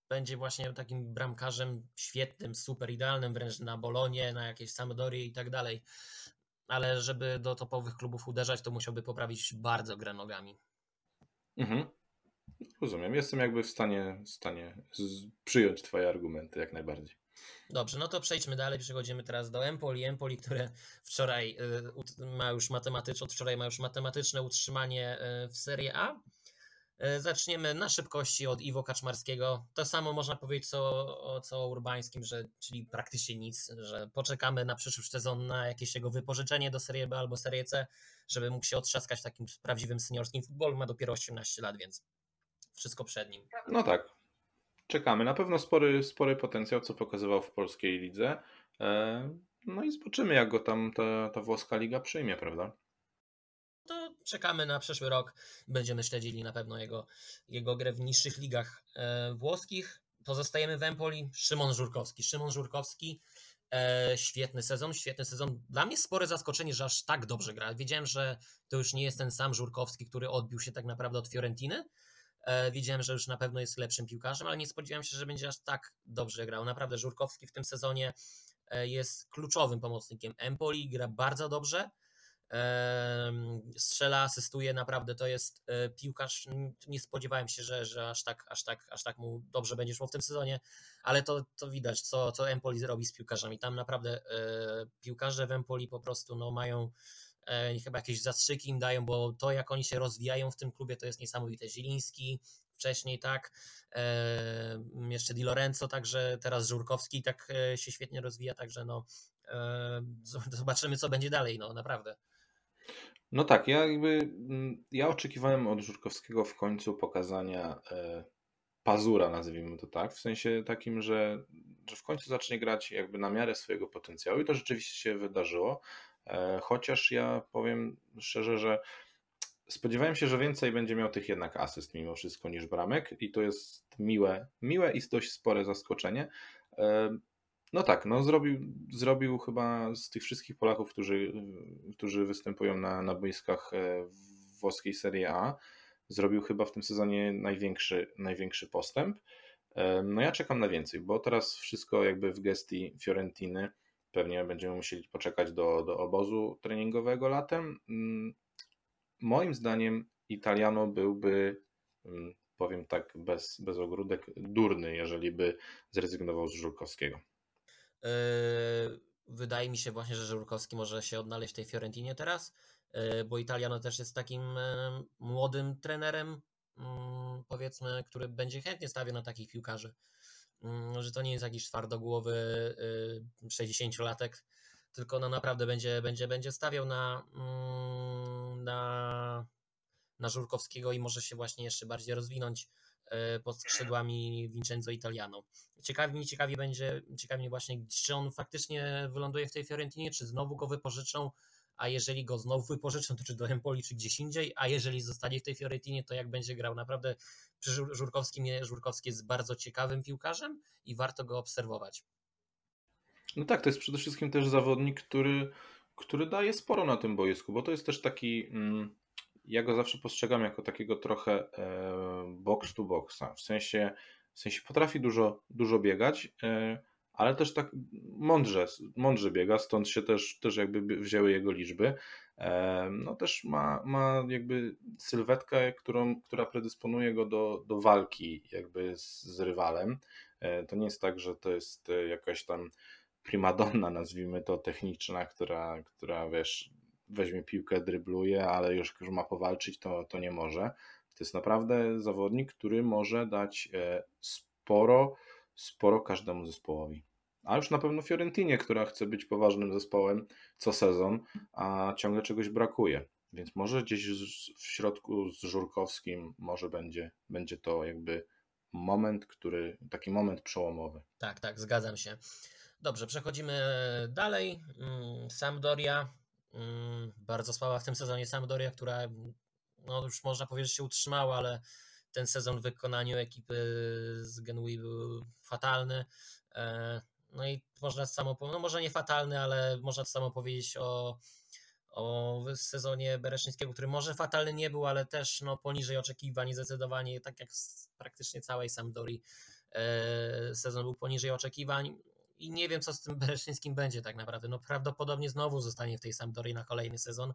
będzie właśnie takim bramkarzem świetnym, super idealnym wręcz na Bolonie, na jakieś Sampdorie i tak dalej. Ale żeby do topowych klubów uderzać, to musiałby poprawić bardzo grę nogami. Mhm. Rozumiem. Jestem jakby w stanie, w stanie przyjąć Twoje argumenty jak najbardziej. Dobrze, no to przejdźmy dalej. Przechodzimy teraz do Empoli. Empoli, które wczoraj y, ma już matematyczne, od wczoraj ma już matematyczne utrzymanie y, w Serie A. Y, zaczniemy na szybkości od Iwo Kaczmarskiego. To samo można powiedzieć co, co o Urbańskim, że, czyli praktycznie nic, że poczekamy na przyszły sezon na jakieś jego wypożyczenie do Serie B albo Serie C, żeby mógł się otrzaskać w takim prawdziwym seniorskim futbolu. Ma dopiero 18 lat, więc wszystko przed nim. No tak, czekamy. Na pewno spory, spory potencjał, co pokazywał w polskiej lidze. E, no i zobaczymy, jak go tam ta, ta włoska liga przyjmie, prawda? To czekamy na przyszły rok. Będziemy śledzili na pewno jego, jego grę w niższych ligach e, włoskich. Pozostajemy w Empoli. Szymon Żurkowski. Szymon Żurkowski. E, świetny sezon, świetny sezon. Dla mnie spore zaskoczenie, że aż tak dobrze gra. Wiedziałem, że to już nie jest ten sam Żurkowski, który odbił się tak naprawdę od Fiorentiny, Widziałem, że już na pewno jest lepszym piłkarzem, ale nie spodziewałem się, że będzie aż tak dobrze grał. Naprawdę Żurkowski w tym sezonie e, jest kluczowym pomocnikiem Empoli, gra bardzo dobrze. Strzela, asystuje, naprawdę to jest e, piłkarz. Nie spodziewałem się, że, że aż, tak, aż, tak, aż tak mu dobrze będzie szło w tym sezonie, ale to, to widać, co, co Empoli zrobi z piłkarzami. Tam naprawdę piłkarze w Empoli po prostu no, mają e, chyba jakieś zastrzyki im dają, bo to jak oni się rozwijają w tym klubie to jest niesamowite. Ziliński wcześniej tak, e, jeszcze Di Lorenzo, także teraz Żurkowski tak e, się świetnie rozwija, także no zobaczymy co będzie dalej, no naprawdę. No tak, ja jakby mm, ja oczekiwałem od Żurkowskiego w końcu pokazania pazura, nazwijmy to tak, w sensie takim, że, że w końcu zacznie grać jakby na miarę swojego potencjału i to rzeczywiście się wydarzyło. E, chociaż ja powiem szczerze, że spodziewałem się, że więcej będzie miał tych jednak asyst mimo wszystko niż bramek i to jest miłe, miłe i dość spore zaskoczenie. E, no tak, no zrobił, zrobił chyba z tych wszystkich Polaków, którzy, którzy występują na, na boiskach e, włoskiej Serie A, zrobił chyba w tym sezonie największy, największy postęp. No ja czekam na więcej, bo teraz wszystko jakby w gestii Fiorentiny Pewnie będziemy musieli poczekać do, do obozu treningowego latem. Mm, moim zdaniem Italiano byłby, mm, powiem tak bez, bez ogródek, durny, jeżeli by zrezygnował z Żurkowskiego. Yy, wydaje mi się właśnie, że Żurkowski może się odnaleźć w tej Fiorentinie teraz, yy, bo Italiano też jest takim yy, młodym trenerem, powiedzmy, który będzie chętnie stawiał na takich piłkarzy. Mm, że to nie jest jakiś twardogłowy 60-latek, y, tylko no naprawdę będzie, będzie, będzie stawiał na, mm, na, na Żurkowskiego i może się właśnie jeszcze bardziej rozwinąć y, pod skrzydłami Vincenzo Italiano. Ciekawi mnie, ciekawi będzie, ciekawi właśnie, czy on faktycznie wyląduje w tej Fiorentinie, czy znowu go wypożyczą, a jeżeli go znowu wypożyczą, to czy do Empoli, czy gdzieś indziej, a jeżeli zostanie w tej Fiorentinie, to jak będzie grał. Naprawdę przy Żurkowskim, Żurkowski jest bardzo ciekawym piłkarzem i warto go obserwować. No tak, to jest przede wszystkim też zawodnik, który, który daje sporo na tym boisku, bo to jest też taki, mm, ja go zawsze postrzegam jako takiego trochę e, box to boxa. W sensie, w sensie potrafi dużo, dużo biegać, e, ale też tak mądrze, mądrze biega, stąd się też, też jakby wzięły jego liczby. E, no też ma, ma jakby sylwetkę, którą, która predysponuje go do, do walki jakby z, z rywalem. To nie jest tak, że to jest jakaś tam primadonna, nazwijmy to, techniczna, która, która wiesz, weźmie piłkę, drybluje, ale już, już ma powalczyć, to, to nie może. To jest naprawdę zawodnik, który może dać e, sporo, sporo każdemu zespołowi. A już na pewno Fiorentinie, która chce być poważnym zespołem co sezon, a ciągle czegoś brakuje. Więc może gdzieś w środku z Żurkowskim może będzie, będzie to jakby moment, który, taki moment przełomowy. Tak, tak, zgadzam się. Dobrze, przechodzimy dalej. Mm, Sampdoria Mm, bardzo słaba w tym sezonie Sampdoria, która no już można powiedzieć się utrzymała, ale ten sezon w wykonaniu ekipy z Genui był fatalny. E, no i można samo, no może nie fatalny, ale można samo powiedzieć o, o sezonie Bereszyńskiego, który może fatalny nie był, ale też no, poniżej oczekiwań zdecydowanie, tak jak praktycznie całej Sampdorii e, sezon był poniżej oczekiwań i nie wiem, co z tym Bereszyńskim będzie tak naprawdę. No prawdopodobnie znowu zostanie w tej Sampdorii na kolejny sezon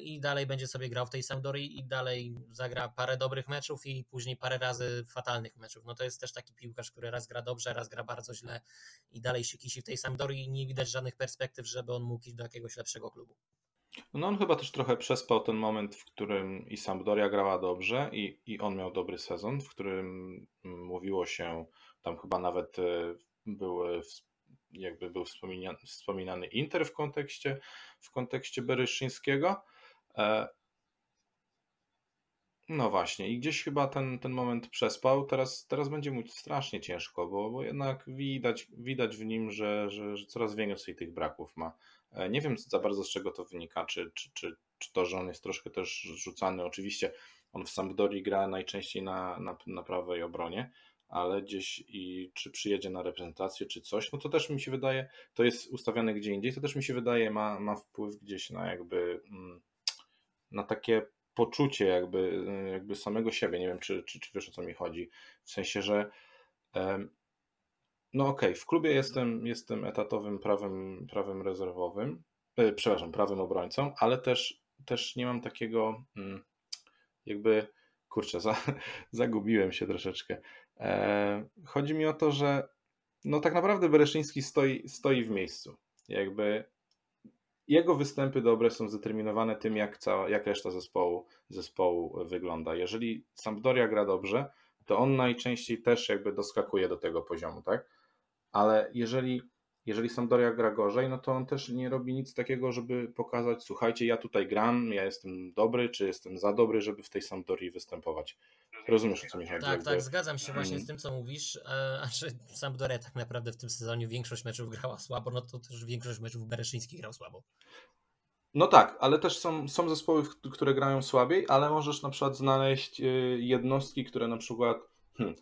i dalej będzie sobie grał w tej Sampdorii i dalej zagra parę dobrych meczów i później parę razy fatalnych meczów. No to jest też taki piłkarz, który raz gra dobrze, raz gra bardzo źle i dalej się kisi w tej Sampdorii i nie widać żadnych perspektyw, żeby on mógł iść do jakiegoś lepszego klubu. No on chyba też trochę przespał ten moment, w którym i Sampdoria grała dobrze i, i on miał dobry sezon, w którym mówiło się tam chyba nawet e, był, e, jakby był wspominany, wspominany Inter w kontekście, w kontekście Beryszyńskiego. E, no właśnie, i gdzieś chyba ten, ten moment przespał. Teraz, teraz będzie mu strasznie ciężko, bo, bo jednak widać, widać w nim, że, że, że coraz więcej tych braków ma. E, nie wiem za bardzo z czego to wynika, czy, czy, czy, czy to, że on jest troszkę też rzucany. Oczywiście on w Sampdorii gra najczęściej na, na, na prawej obronie, ale gdzieś i czy przyjedzie na reprezentację, czy coś, no to też mi się wydaje, to jest ustawiane gdzie indziej, to też mi się wydaje ma, ma wpływ gdzieś na jakby mm, na takie poczucie jakby, jakby samego siebie, nie wiem czy, czy, czy wiesz o co mi chodzi, w sensie, że no okej, okay, w klubie jestem, jestem etatowym prawym, prawym rezerwowym, e, przepraszam, prawym obrońcą, ale też, też nie mam takiego mm, jakby kurczę, za, zagubiłem się troszeczkę. E, chodzi mi o to, że no tak naprawdę Bereszyński stoi, stoi w miejscu. Jakby jego występy dobre są zdeterminowane tym, jak, cała, jak reszta zespołu, zespołu wygląda. Jeżeli Sampdoria gra dobrze, to on najczęściej też jakby doskakuje do tego poziomu, tak? Ale jeżeli jeżeli Sampdoria gra gorzej, no to on też nie robi nic takiego, żeby pokazać, słuchajcie, ja tutaj gram, ja jestem dobry, czy jestem za dobry, żeby w tej Sampdorii występować. Rozumiesz, o co mi chodzi? Tak, tak, zgadzam się właśnie mm. z tym, co mówisz, e, a że Sampdoria tak naprawdę w tym sezonie większość meczów grała słabo, no to też większość meczów Bereszyński grał słabo. No tak, ale też są, są zespoły, które grają słabiej, ale możesz na przykład znaleźć e, jednostki, które na przykład hmm,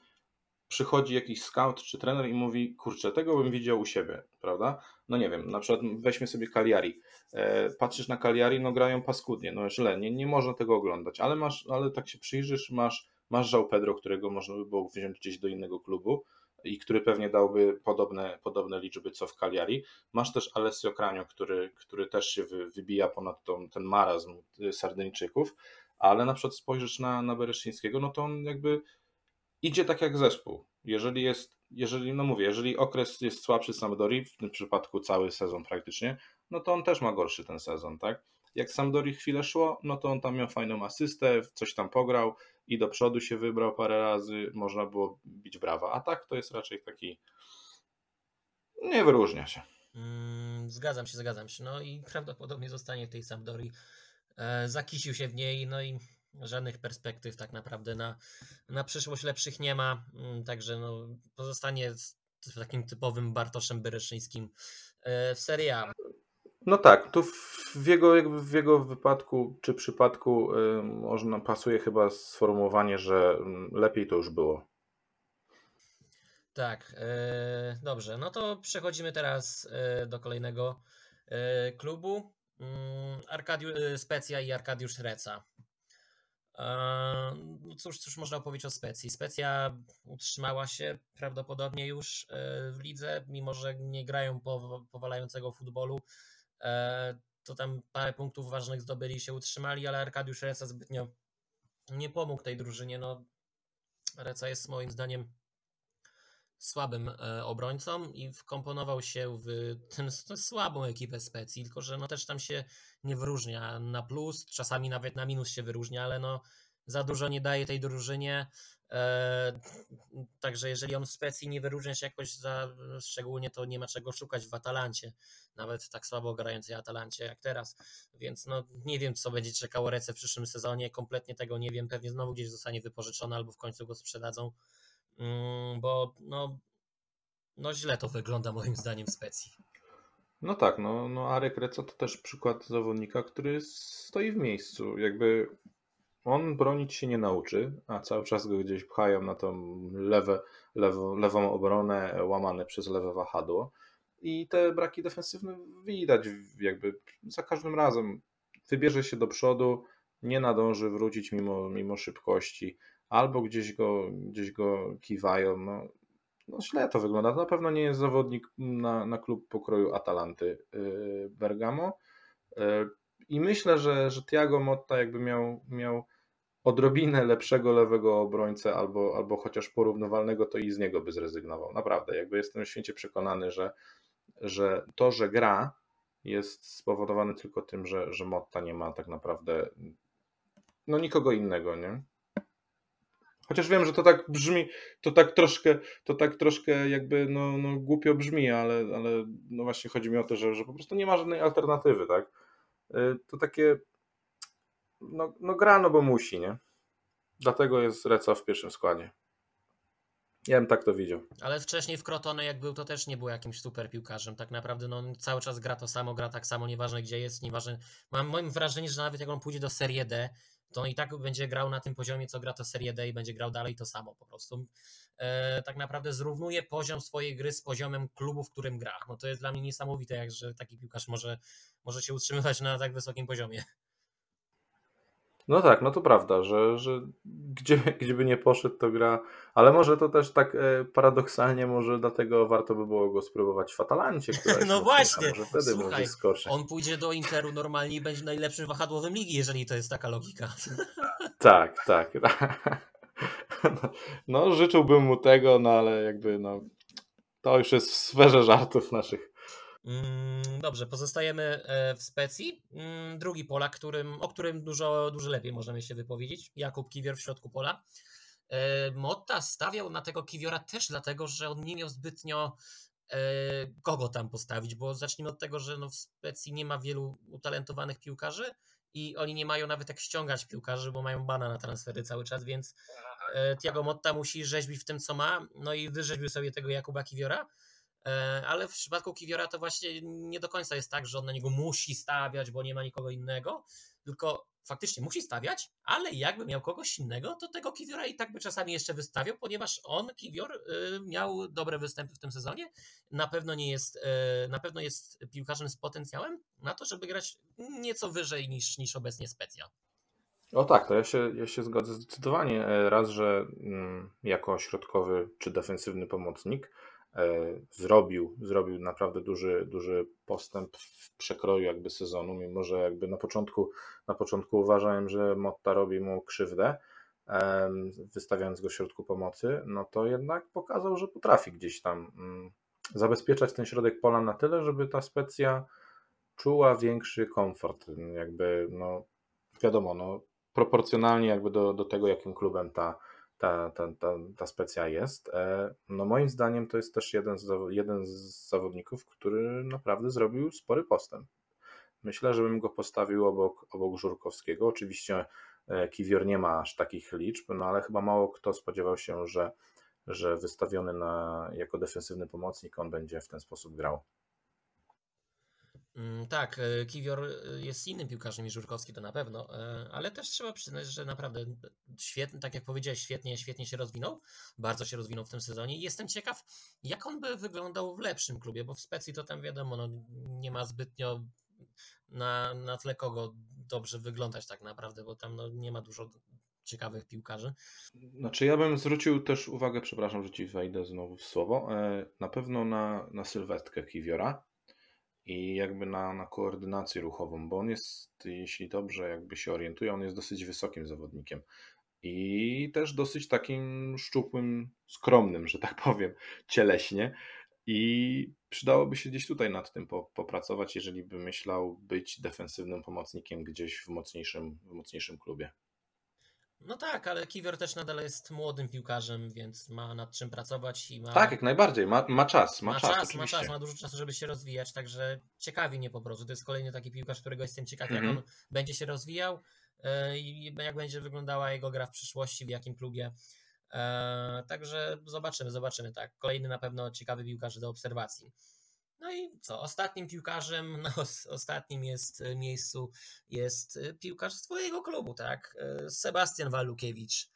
przychodzi jakiś scout czy trener i mówi, kurczę, tego bym widział u siebie, prawda? No nie wiem, na przykład weźmy sobie Cagliari. E, patrzysz na Cagliari, no grają paskudnie, no źle, nie, nie można tego oglądać, ale masz, ale tak się przyjrzysz, masz, masz Żał Pedro, którego można by było wziąć gdzieś do innego klubu i który pewnie dałby podobne, podobne liczby co w Cagliari. Masz też Alessio Kranio, który, który też się wy, wybija ponad tą, ten marazm Sardyńczyków, ale na przykład spojrzysz na, na Bereszyńskiego, no to on jakby idzie tak jak zespół. Jeżeli jest, jeżeli, no mówię, jeżeli okres jest słabszy Sampdori, w tym przypadku cały sezon praktycznie, no to on też ma gorszy ten sezon, tak? Jak Sampdori chwilę szło, no to on tam miał fajną asystę, coś tam pograł i do przodu się wybrał parę razy, można było bić brawa. A tak to jest raczej taki nie wyróżnia się. Mm, zgadzam się, zgadzam się. No i prawdopodobnie zostanie w tej Sampdori. E, zakisił się w niej, no i żadnych perspektyw tak naprawdę na, na przyszłość lepszych nie ma, mm, także no, pozostanie z takim typowym Bartoszem Bereszyńskim e, w Serie A. No tak, tu w jego, jakby w jego wypadku czy przypadku y, można pasuje chyba sformułowanie, że mm, lepiej to już było. Tak, y, dobrze. No to przechodzimy teraz y, do kolejnego klubu. Mm, Arkadiusz Specja i Arkadiusz Reca. Eee, no cóż, cóż można opowiedzieć o Specji? Specja utrzymała się prawdopodobnie już e, w lidze, mimo że nie grają powalającego futbolu. E, to tam parę punktów ważnych zdobyli się utrzymali, ale Arkadiusz Reca zbytnio nie pomógł tej drużynie. No, Reca jest moim zdaniem słabym e, obrońcą i wkomponował się w tę słabą ekipę specji, tylko że no też tam się nie wyróżnia na plus, czasami nawet na minus się wyróżnia, ale no za dużo nie daje tej drużynie. E, także jeżeli on w specji nie wyróżnia się jakoś za szczególnie, to nie ma czego szukać w Atalancie, nawet tak słabo grającej Atalancie jak teraz. Więc no nie wiem, co będzie czekało Rece w przyszłym sezonie. Kompletnie tego nie wiem. Pewnie znowu gdzieś zostanie wypożyczony albo w końcu go sprzedadzą. Mm, bo no, no źle to wygląda moim zdaniem w Specji. No tak, no, no Arek Reco to też przykład zawodnika, który stoi w miejscu. Jakby on bronić się nie nauczy, a cały czas go gdzieś pchają na tą lewe, lewo, lewą obronę łamane przez lewe wahadło. I te braki defensywne widać jakby za każdym razem. Wybierze się do przodu, nie nadąży wrócić mimo, mimo szybkości albo gdzieś go, gdzieś go kiwają. No, no źle to wygląda. Na pewno nie jest zawodnik na, na klub pokroju Atalanty yy, Bergamo. Yy, I myślę, że, że Tiago Motta jakby miał, miał odrobinę lepszego lewego obrońcę albo, albo chociaż porównywalnego, to i z niego by zrezygnował. Naprawdę, jakby jestem święcie przekonany, że, że to, że gra jest spowodowane tylko tym, że, że Motta nie ma tak naprawdę no nikogo innego, nie? Chociaż wiem, że to tak brzmi, to tak troszkę, to tak troszkę jakby no, no głupio brzmi, ale, ale no właśnie chodzi mi o to, że, że po prostu nie ma żadnej alternatywy, tak? Y, to takie no, no gra, no bo musi, nie? Dlatego jest Reca w pierwszym składzie. Ja bym tak to widział. Ale wcześniej w Krotone jak był, to też nie był jakimś super piłkarzem. Tak naprawdę no, cały czas gra to samo, gra tak samo, nieważne gdzie jest, nieważne. Mam moim wrażenie, że nawet jak on pójdzie do Serie D, to on i tak będzie grał na tym poziomie, co gra to Serie D i będzie grał dalej to samo po prostu. E, tak naprawdę zrównuje poziom swojej gry z poziomem klubu, w którym gra. No to jest dla mnie niesamowite, jak, że taki piłkarz może, może się utrzymywać na tak wysokim poziomie. No tak, no to prawda, że, że gdzie, gdzie by nie poszedł, to gra, ale może to też tak e, paradoksalnie, może dlatego warto by było go spróbować w Atalancie. no właśnie, może wtedy Słuchaj, może on pójdzie do Interu normalnie i będzie najlepszym wahadłowym ligi, jeżeli to jest taka logika. tak, tak. No, życzyłbym mu tego, no ale jakby no, to już jest w sferze żartów naszych. Mm, dobrze, pozostajemy e, w Specji. Mm, drugi Polak, którym, o którym dużo, dużo lepiej możemy się wypowiedzieć. Jakub Kiwior w środku pola. E, Motta stawiał na tego Kiwiora też dlatego, że on nie miał zbytnio e, kogo tam postawić, bo zacznijmy od tego, że no w Specji nie ma wielu utalentowanych piłkarzy i oni nie mają nawet jak ściągać piłkarzy, bo mają bana na transfery cały czas, więc Tiago Motta musi rzeźbić w tym, co ma, no i wyrzeźbił sobie tego Jakuba Kiwiora, ale w przypadku Kiwiora to właśnie nie do końca jest tak, że on na niego musi stawiać, bo nie ma nikogo innego, tylko faktycznie musi stawiać, ale jakby miał kogoś innego, to tego Kiwiora i tak by czasami jeszcze wystawiał, ponieważ on, Kiwior, y, miał dobre występy w tym sezonie. Na pewno nie jest, y, na pewno jest piłkarzem z potencjałem na to, żeby grać nieco wyżej niż, niż obecnie Specja. O tak, to ja się, ja się zgodzę zdecydowanie. E, raz, że mm, jako środkowy czy defensywny pomocnik, E, zrobił, zrobił naprawdę duży, duży postęp w przekroju jakby sezonu, mimo że jakby na początku, na początku uważałem, że Motta robi mu krzywdę, wystawiając go w środku pomocy, no to jednak pokazał, że potrafi gdzieś tam mm, zabezpieczać ten środek pola na tyle, żeby ta specja czuła większy komfort. Jakby, no wiadomo, no, proporcjonalnie jakby do, do tego, jakim klubem ta, ta, ta, ta, ta specja jest. E, no moim zdaniem to jest też jeden z, jeden z zawodników, który naprawdę zrobił spory postęp. Myślę, że bym go postawił obok, obok Żurkowskiego. Oczywiście e, Kiwior nie ma aż takich liczb, no ale chyba mało kto spodziewał się, że, że wystawiony na, jako defensywny pomocnik on będzie w ten sposób grał. Mm, tak, e, Kiwior e, jest innym piłkarzem niż Żurkowski, to na pewno, e, ale też trzeba przyznać, że naprawdę świetnie, tak jak powiedziałeś, świetnie, świetnie się rozwinął, bardzo się rozwinął w tym sezonie. Jestem ciekaw, jak on by wyglądał w lepszym klubie, bo w Specji to tam wiadomo, no, nie ma zbytnio na, na tle kogo dobrze wyglądać tak naprawdę, bo tam no, nie ma dużo ciekawych piłkarzy. Znaczy ja bym zwrócił też uwagę, przepraszam, że ci wejdę znowu w słowo, na pewno na, na sylwetkę Kiwiora i jakby na, na koordynację ruchową, bo on jest, jeśli dobrze jakby się orientuje, on jest dosyć wysokim zawodnikiem i też dosyć takim szczupłym, skromnym, że tak powiem, cieleśnie. I przydałoby się gdzieś tutaj nad tym popracować, jeżeli by myślał być defensywnym pomocnikiem gdzieś w mocniejszym, w mocniejszym klubie. No tak, ale Kiwior też nadal jest młodym piłkarzem, więc ma nad czym pracować i ma. Tak, jak najbardziej, ma, ma czas. Ma, ma czas, czas ma czas, ma dużo czasu, żeby się rozwijać, także ciekawi mnie po prostu. To jest kolejny taki piłkarz, którego jestem ciekaw, jak mhm. on będzie się rozwijał e, i jak będzie wyglądała jego gra w przyszłości, w jakim klubie. E, także zobaczymy, zobaczymy. Tak, kolejny na pewno ciekawy piłkarz do obserwacji. No i co? Ostatnim piłkarzem na ostatnim jest e, miejscu jest e, piłkarz swojego klubu, tak? E, Sebastian Walukiewicz.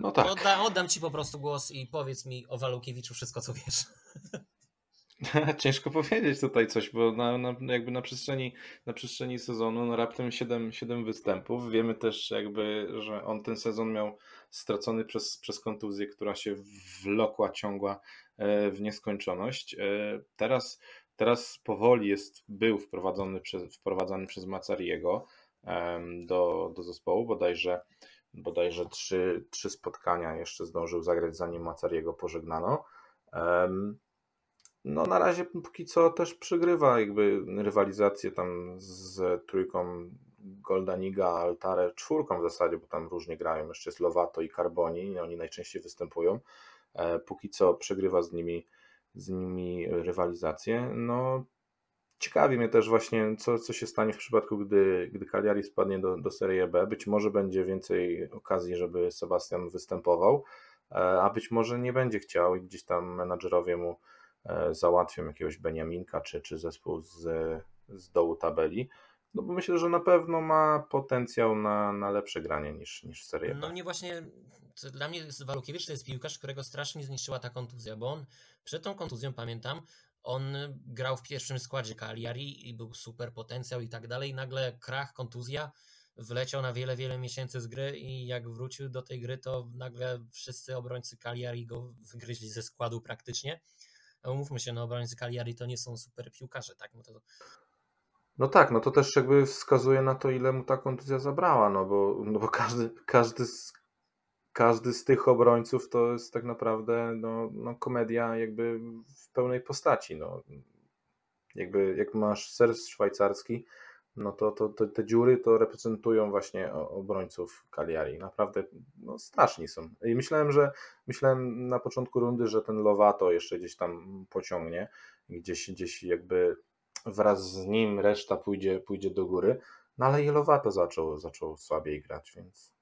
No tak. Odda, oddam ci po prostu głos i powiedz mi o Walukiewiczu wszystko, co wiesz. Ciężko powiedzieć tutaj coś, bo na, na, jakby na przestrzeni, na przestrzeni sezonu no raptem 7, 7 występów. Wiemy też jakby, że on ten sezon miał stracony przez, przez kontuzję, która się wlokła, ciągła e, w nieskończoność. E, teraz, teraz powoli jest, był wprowadzony przez, wprowadzany przez Macariego do, do zespołu, bodajże bodajże trzy, trzy spotkania jeszcze zdążył zagrać zanim Macariego pożegnano. No na razie póki co też przygrywa jakby rywalizację tam z trójką Goldaniga, Altare, czwórką w zasadzie, bo tam różnie grają, jeszcze jest Lovato i Carboni, oni najczęściej występują. E, póki co przegrywa z nimi, z nimi rywalizację. No ciekawi mnie też właśnie, co, co się stanie w przypadku, gdy, gdy Cagliari spadnie do, do Serie B. Być może będzie więcej okazji, żeby Sebastian występował, e, a być może nie będzie chciał i gdzieś tam menadżerowie mu załatwią jakiegoś Beniaminka czy, czy zespół z, z dołu tabeli. No bo myślę, że na pewno ma potencjał na, na lepsze granie niż, niż Serie No mnie właśnie, dla mnie Walukiewicz to jest piłkarz, którego strasznie zniszczyła ta kontuzja, bo on przed tą kontuzją, pamiętam, on grał w pierwszym składzie Cagliari i był super potencjał i tak dalej. Nagle krach, kontuzja, wleciał na wiele, wiele miesięcy z gry i jak wrócił do tej gry, to nagle wszyscy obrońcy Cagliari go wygryźli ze składu praktycznie umówmy się, no obrońcy Cagliari to nie są super piłkarze, tak? No, to... no tak, no to też jakby wskazuje na to, ile mu ta kontuzja zabrała, no bo, no bo każdy, każdy, z, każdy z tych obrońców to jest tak naprawdę no, no komedia jakby w pełnej postaci, no. Jakby jak masz ser szwajcarski, no to, to, to, te dziury to reprezentują właśnie obrońców Cagliari. Naprawdę no, straszni są. I myślałem, że myślałem na początku rundy, że ten Lovato jeszcze gdzieś tam pociągnie, gdzieś, gdzieś jakby wraz z nim reszta pójdzie, pójdzie do góry. No ale i Lovato zaczął, zaczął słabiej grać, więc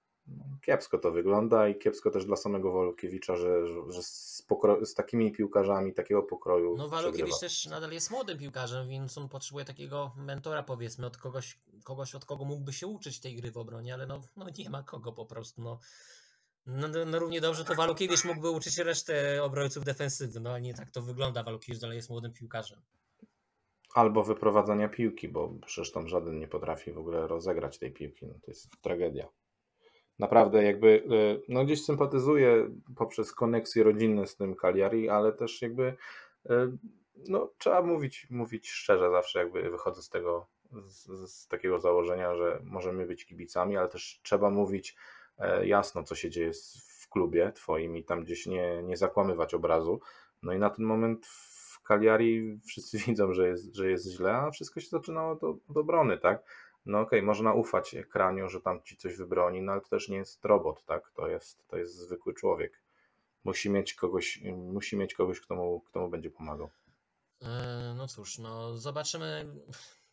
kiepsko to wygląda i kiepsko też dla samego Walukiewicza, że, że z, pokro- z takimi piłkarzami takiego pokroju. No Walukiewicz też nadal jest młodym piłkarzem, więc on potrzebuje takiego mentora, powiedzmy, od kogoś, kogoś od kogo mógłby się uczyć tej gry w obronie, ale no, no nie ma kogo po prostu. No. No, no, no równie dobrze to Walukiewicz mógłby uczyć resztę obrońców defensywnych, no ale nie tak to wygląda. Walukiewicz dalej jest młodym piłkarzem. Albo wyprowadzania piłki, bo przecież tam żaden nie potrafi w ogóle rozegrać tej piłki. No to jest tragedia naprawdę jakby y, no gdzieś sympatyzuję poprzez koneksje rodzinne z tym Cagliari, ale też jakby y, no trzeba mówić, mówić szczerze zawsze jakby wychodzę z tego z, z takiego założenia, że możemy być kibicami, ale też trzeba mówić e, jasno, co się dzieje w klubie twoim i tam gdzieś nie, nie zakłamywać obrazu. No i na ten moment w Cagliari wszyscy widzą, że jest, że jest źle, a wszystko się zaczynało do, od obrony, tak? No okej, okay, można ufać ekraniu, że tam ci coś wybroni, no ale to też nie jest robot, tak? To jest, to jest zwykły człowiek. Musi mieć kogoś, musi mieć kogoś, kto mu, kto mu będzie pomagał. E, no cóż, no zobaczymy,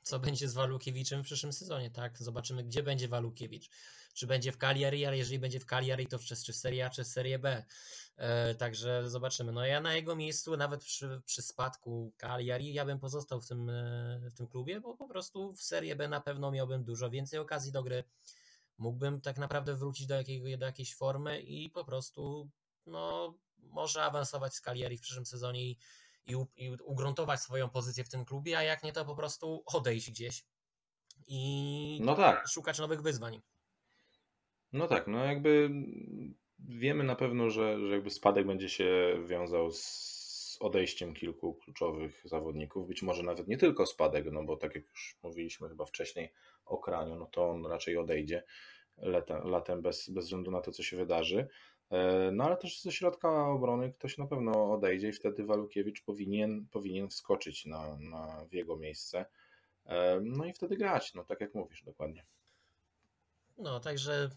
co będzie z Walukiewiczem w przyszłym sezonie, tak? Zobaczymy, gdzie będzie Walukiewicz. Czy będzie w Cagliari, ale jeżeli będzie w Cagliari, to przez czy Serie A, czy Serie B. E, także zobaczymy. No ja na jego miejscu, nawet przy, przy spadku Cagliari, ja bym pozostał w tym, e, w tym klubie, bo po prostu w Serie B na pewno miałbym dużo więcej okazji do gry. Mógłbym tak naprawdę wrócić do, jakiego, do jakiejś formy i po prostu no, może awansować z Cagliari w przyszłym sezonie i, i, i ugruntować swoją pozycję w tym klubie, a jak nie, to po prostu odejść gdzieś i No tak, szukać nowych wyzwań. No tak, no jakby wiemy na pewno, że, że jakby spadek będzie się wiązał z odejściem kilku kluczowych zawodników, być może nawet nie tylko spadek, no bo tak jak już mówiliśmy chyba wcześniej o Kraniu, no to on raczej odejdzie latem, latem bez, bez względu na to, co się wydarzy. E, No ale też ze środka obrony ktoś na pewno odejdzie i wtedy Walukiewicz powinien, powinien wskoczyć na, na, w jego miejsce. E, No i wtedy grać, no tak jak mówisz, dokładnie. No, także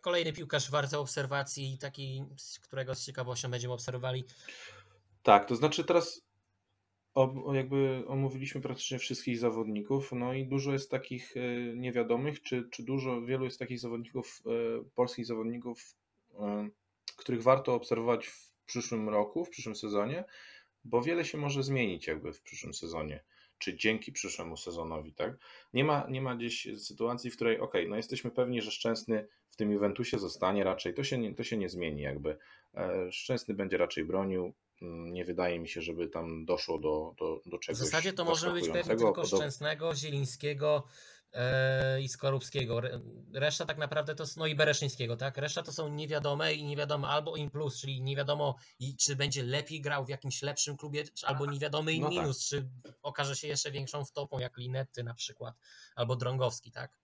kolejny piłkarz warty obserwacji, taki, którego z ciekawością będziemy obserwowali. Tak, to znaczy teraz jakby omówiliśmy praktycznie wszystkich zawodników, no i dużo jest takich e, niewiadomych, czy, czy dużo, wielu jest takich zawodników, e, polskich zawodników, e, których warto obserwować w przyszłym roku, w przyszłym sezonie, bo wiele się może zmienić jakby w przyszłym sezonie, czy dzięki przyszłemu sezonowi, tak? Nie ma, nie ma gdzieś sytuacji, w której, ok, no jesteśmy pewni, że Szczęsny w tym Juventusie zostanie raczej, to się nie, to się nie zmieni jakby. E, Szczęsny będzie raczej bronił, Mm, nie wydaje mi się, żeby tam doszło do, do, do W czegoś zasadzie to możemy być pewni zaskakującego. tylko Szczęsnego, Zielińskiego i Skorupskiego. Re, reszta tak naprawdę to, no i Bereszyńskiego, tak? Reszta to są niewiadome i nie wiadomo albo in plus, czyli nie wiadomo czy będzie lepiej grał w jakimś lepszym klubie, albo niewiadomy in No tak. minus, czy okaże się jeszcze większą wtopą jak Linetty na przykład, albo Drągowski, tak?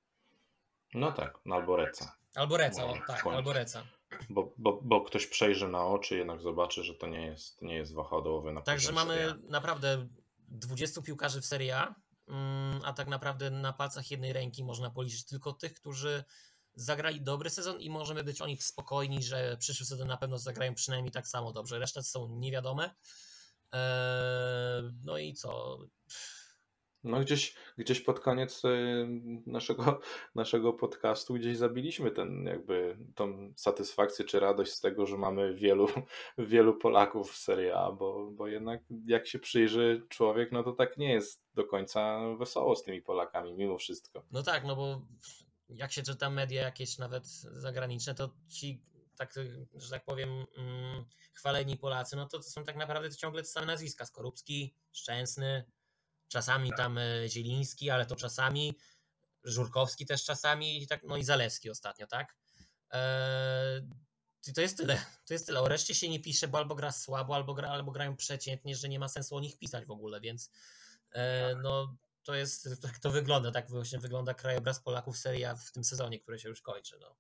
No tak, no albo Reca. Albo Reca, No, o, tak, albo Reca. Bo, bo, bo ktoś przejrzy na oczy, jednak zobaczy, że to nie jest, nie jest wahadowy na Także mamy naprawdę 20 piłkarzy w Serie A, a tak naprawdę na palcach jednej ręki można policzyć tylko tych, którzy zagrali dobry sezon i możemy być o nich spokojni, że przyszły sezon na pewno zagrają przynajmniej tak samo dobrze. Reszta są niewiadome. Eee, No i co? No gdzieś, gdzieś pod koniec y, naszego, naszego podcastu gdzieś zabiliśmy ten jakby tą satysfakcję czy radość z tego, że mamy wielu, wielu Polaków w Serie A, bo, bo jednak jak się przyjrzy człowiek, no to tak nie jest do końca wesoło z tymi Polakami mimo wszystko. No tak, no bo jak się czyta media jakieś nawet zagraniczne, to ci, tak, że tak powiem, mm, chwaleni Polacy, no to, to są tak naprawdę ciągle te same nazwiska. Skorupski, Szczęsny, czasami tam e, Zieliński, ale to czasami, Żurkowski też czasami, i tak, no i Zalewski ostatnio, tak? Eee, to jest tyle, to jest tyle. O reszcie się nie pisze, bo albo gra słabo, albo, gra, albo grają przeciętnie, że nie ma sensu o nich pisać w ogóle, więc e, no to jest, tak to wygląda, tak właśnie wygląda krajobraz Polaków w Serie A w tym sezonie, który się już kończy. No.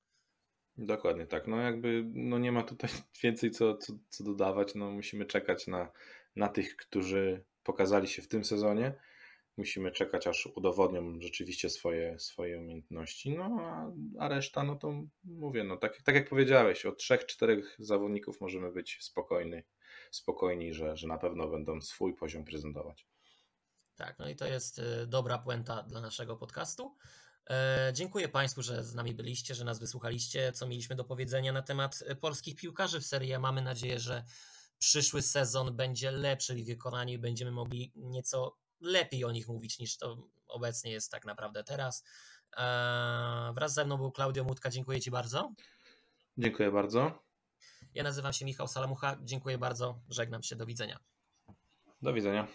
Dokładnie tak. No jakby no nie ma tutaj więcej co, co, co dodawać. No musimy czekać na, na tych, którzy pokazali się w tym sezonie. Musimy czekać, aż udowodnią rzeczywiście swoje, swoje umiejętności. No a, a reszta, no to mówię, no tak, tak jak powiedziałeś, o trzech, czterech zawodników możemy być spokojni, spokojni że, że na pewno będą swój poziom prezentować. Tak, no i to jest e, dobra puenta dla naszego podcastu. E, Dziękuję Państwu, że z nami byliście, że nas wysłuchaliście, co mieliśmy do powiedzenia na temat e, polskich piłkarzy w serii. Mamy nadzieję, że przyszły sezon będzie lepszy w ich wykonaniu i będziemy mogli nieco lepiej o nich mówić niż to obecnie jest tak naprawdę teraz. E, Wraz ze mną był Klaudio Mutka, dziękuję Ci bardzo. Dziękuję bardzo. Ja nazywam się Michał Salamucha, dziękuję bardzo, żegnam się, do widzenia. Do widzenia.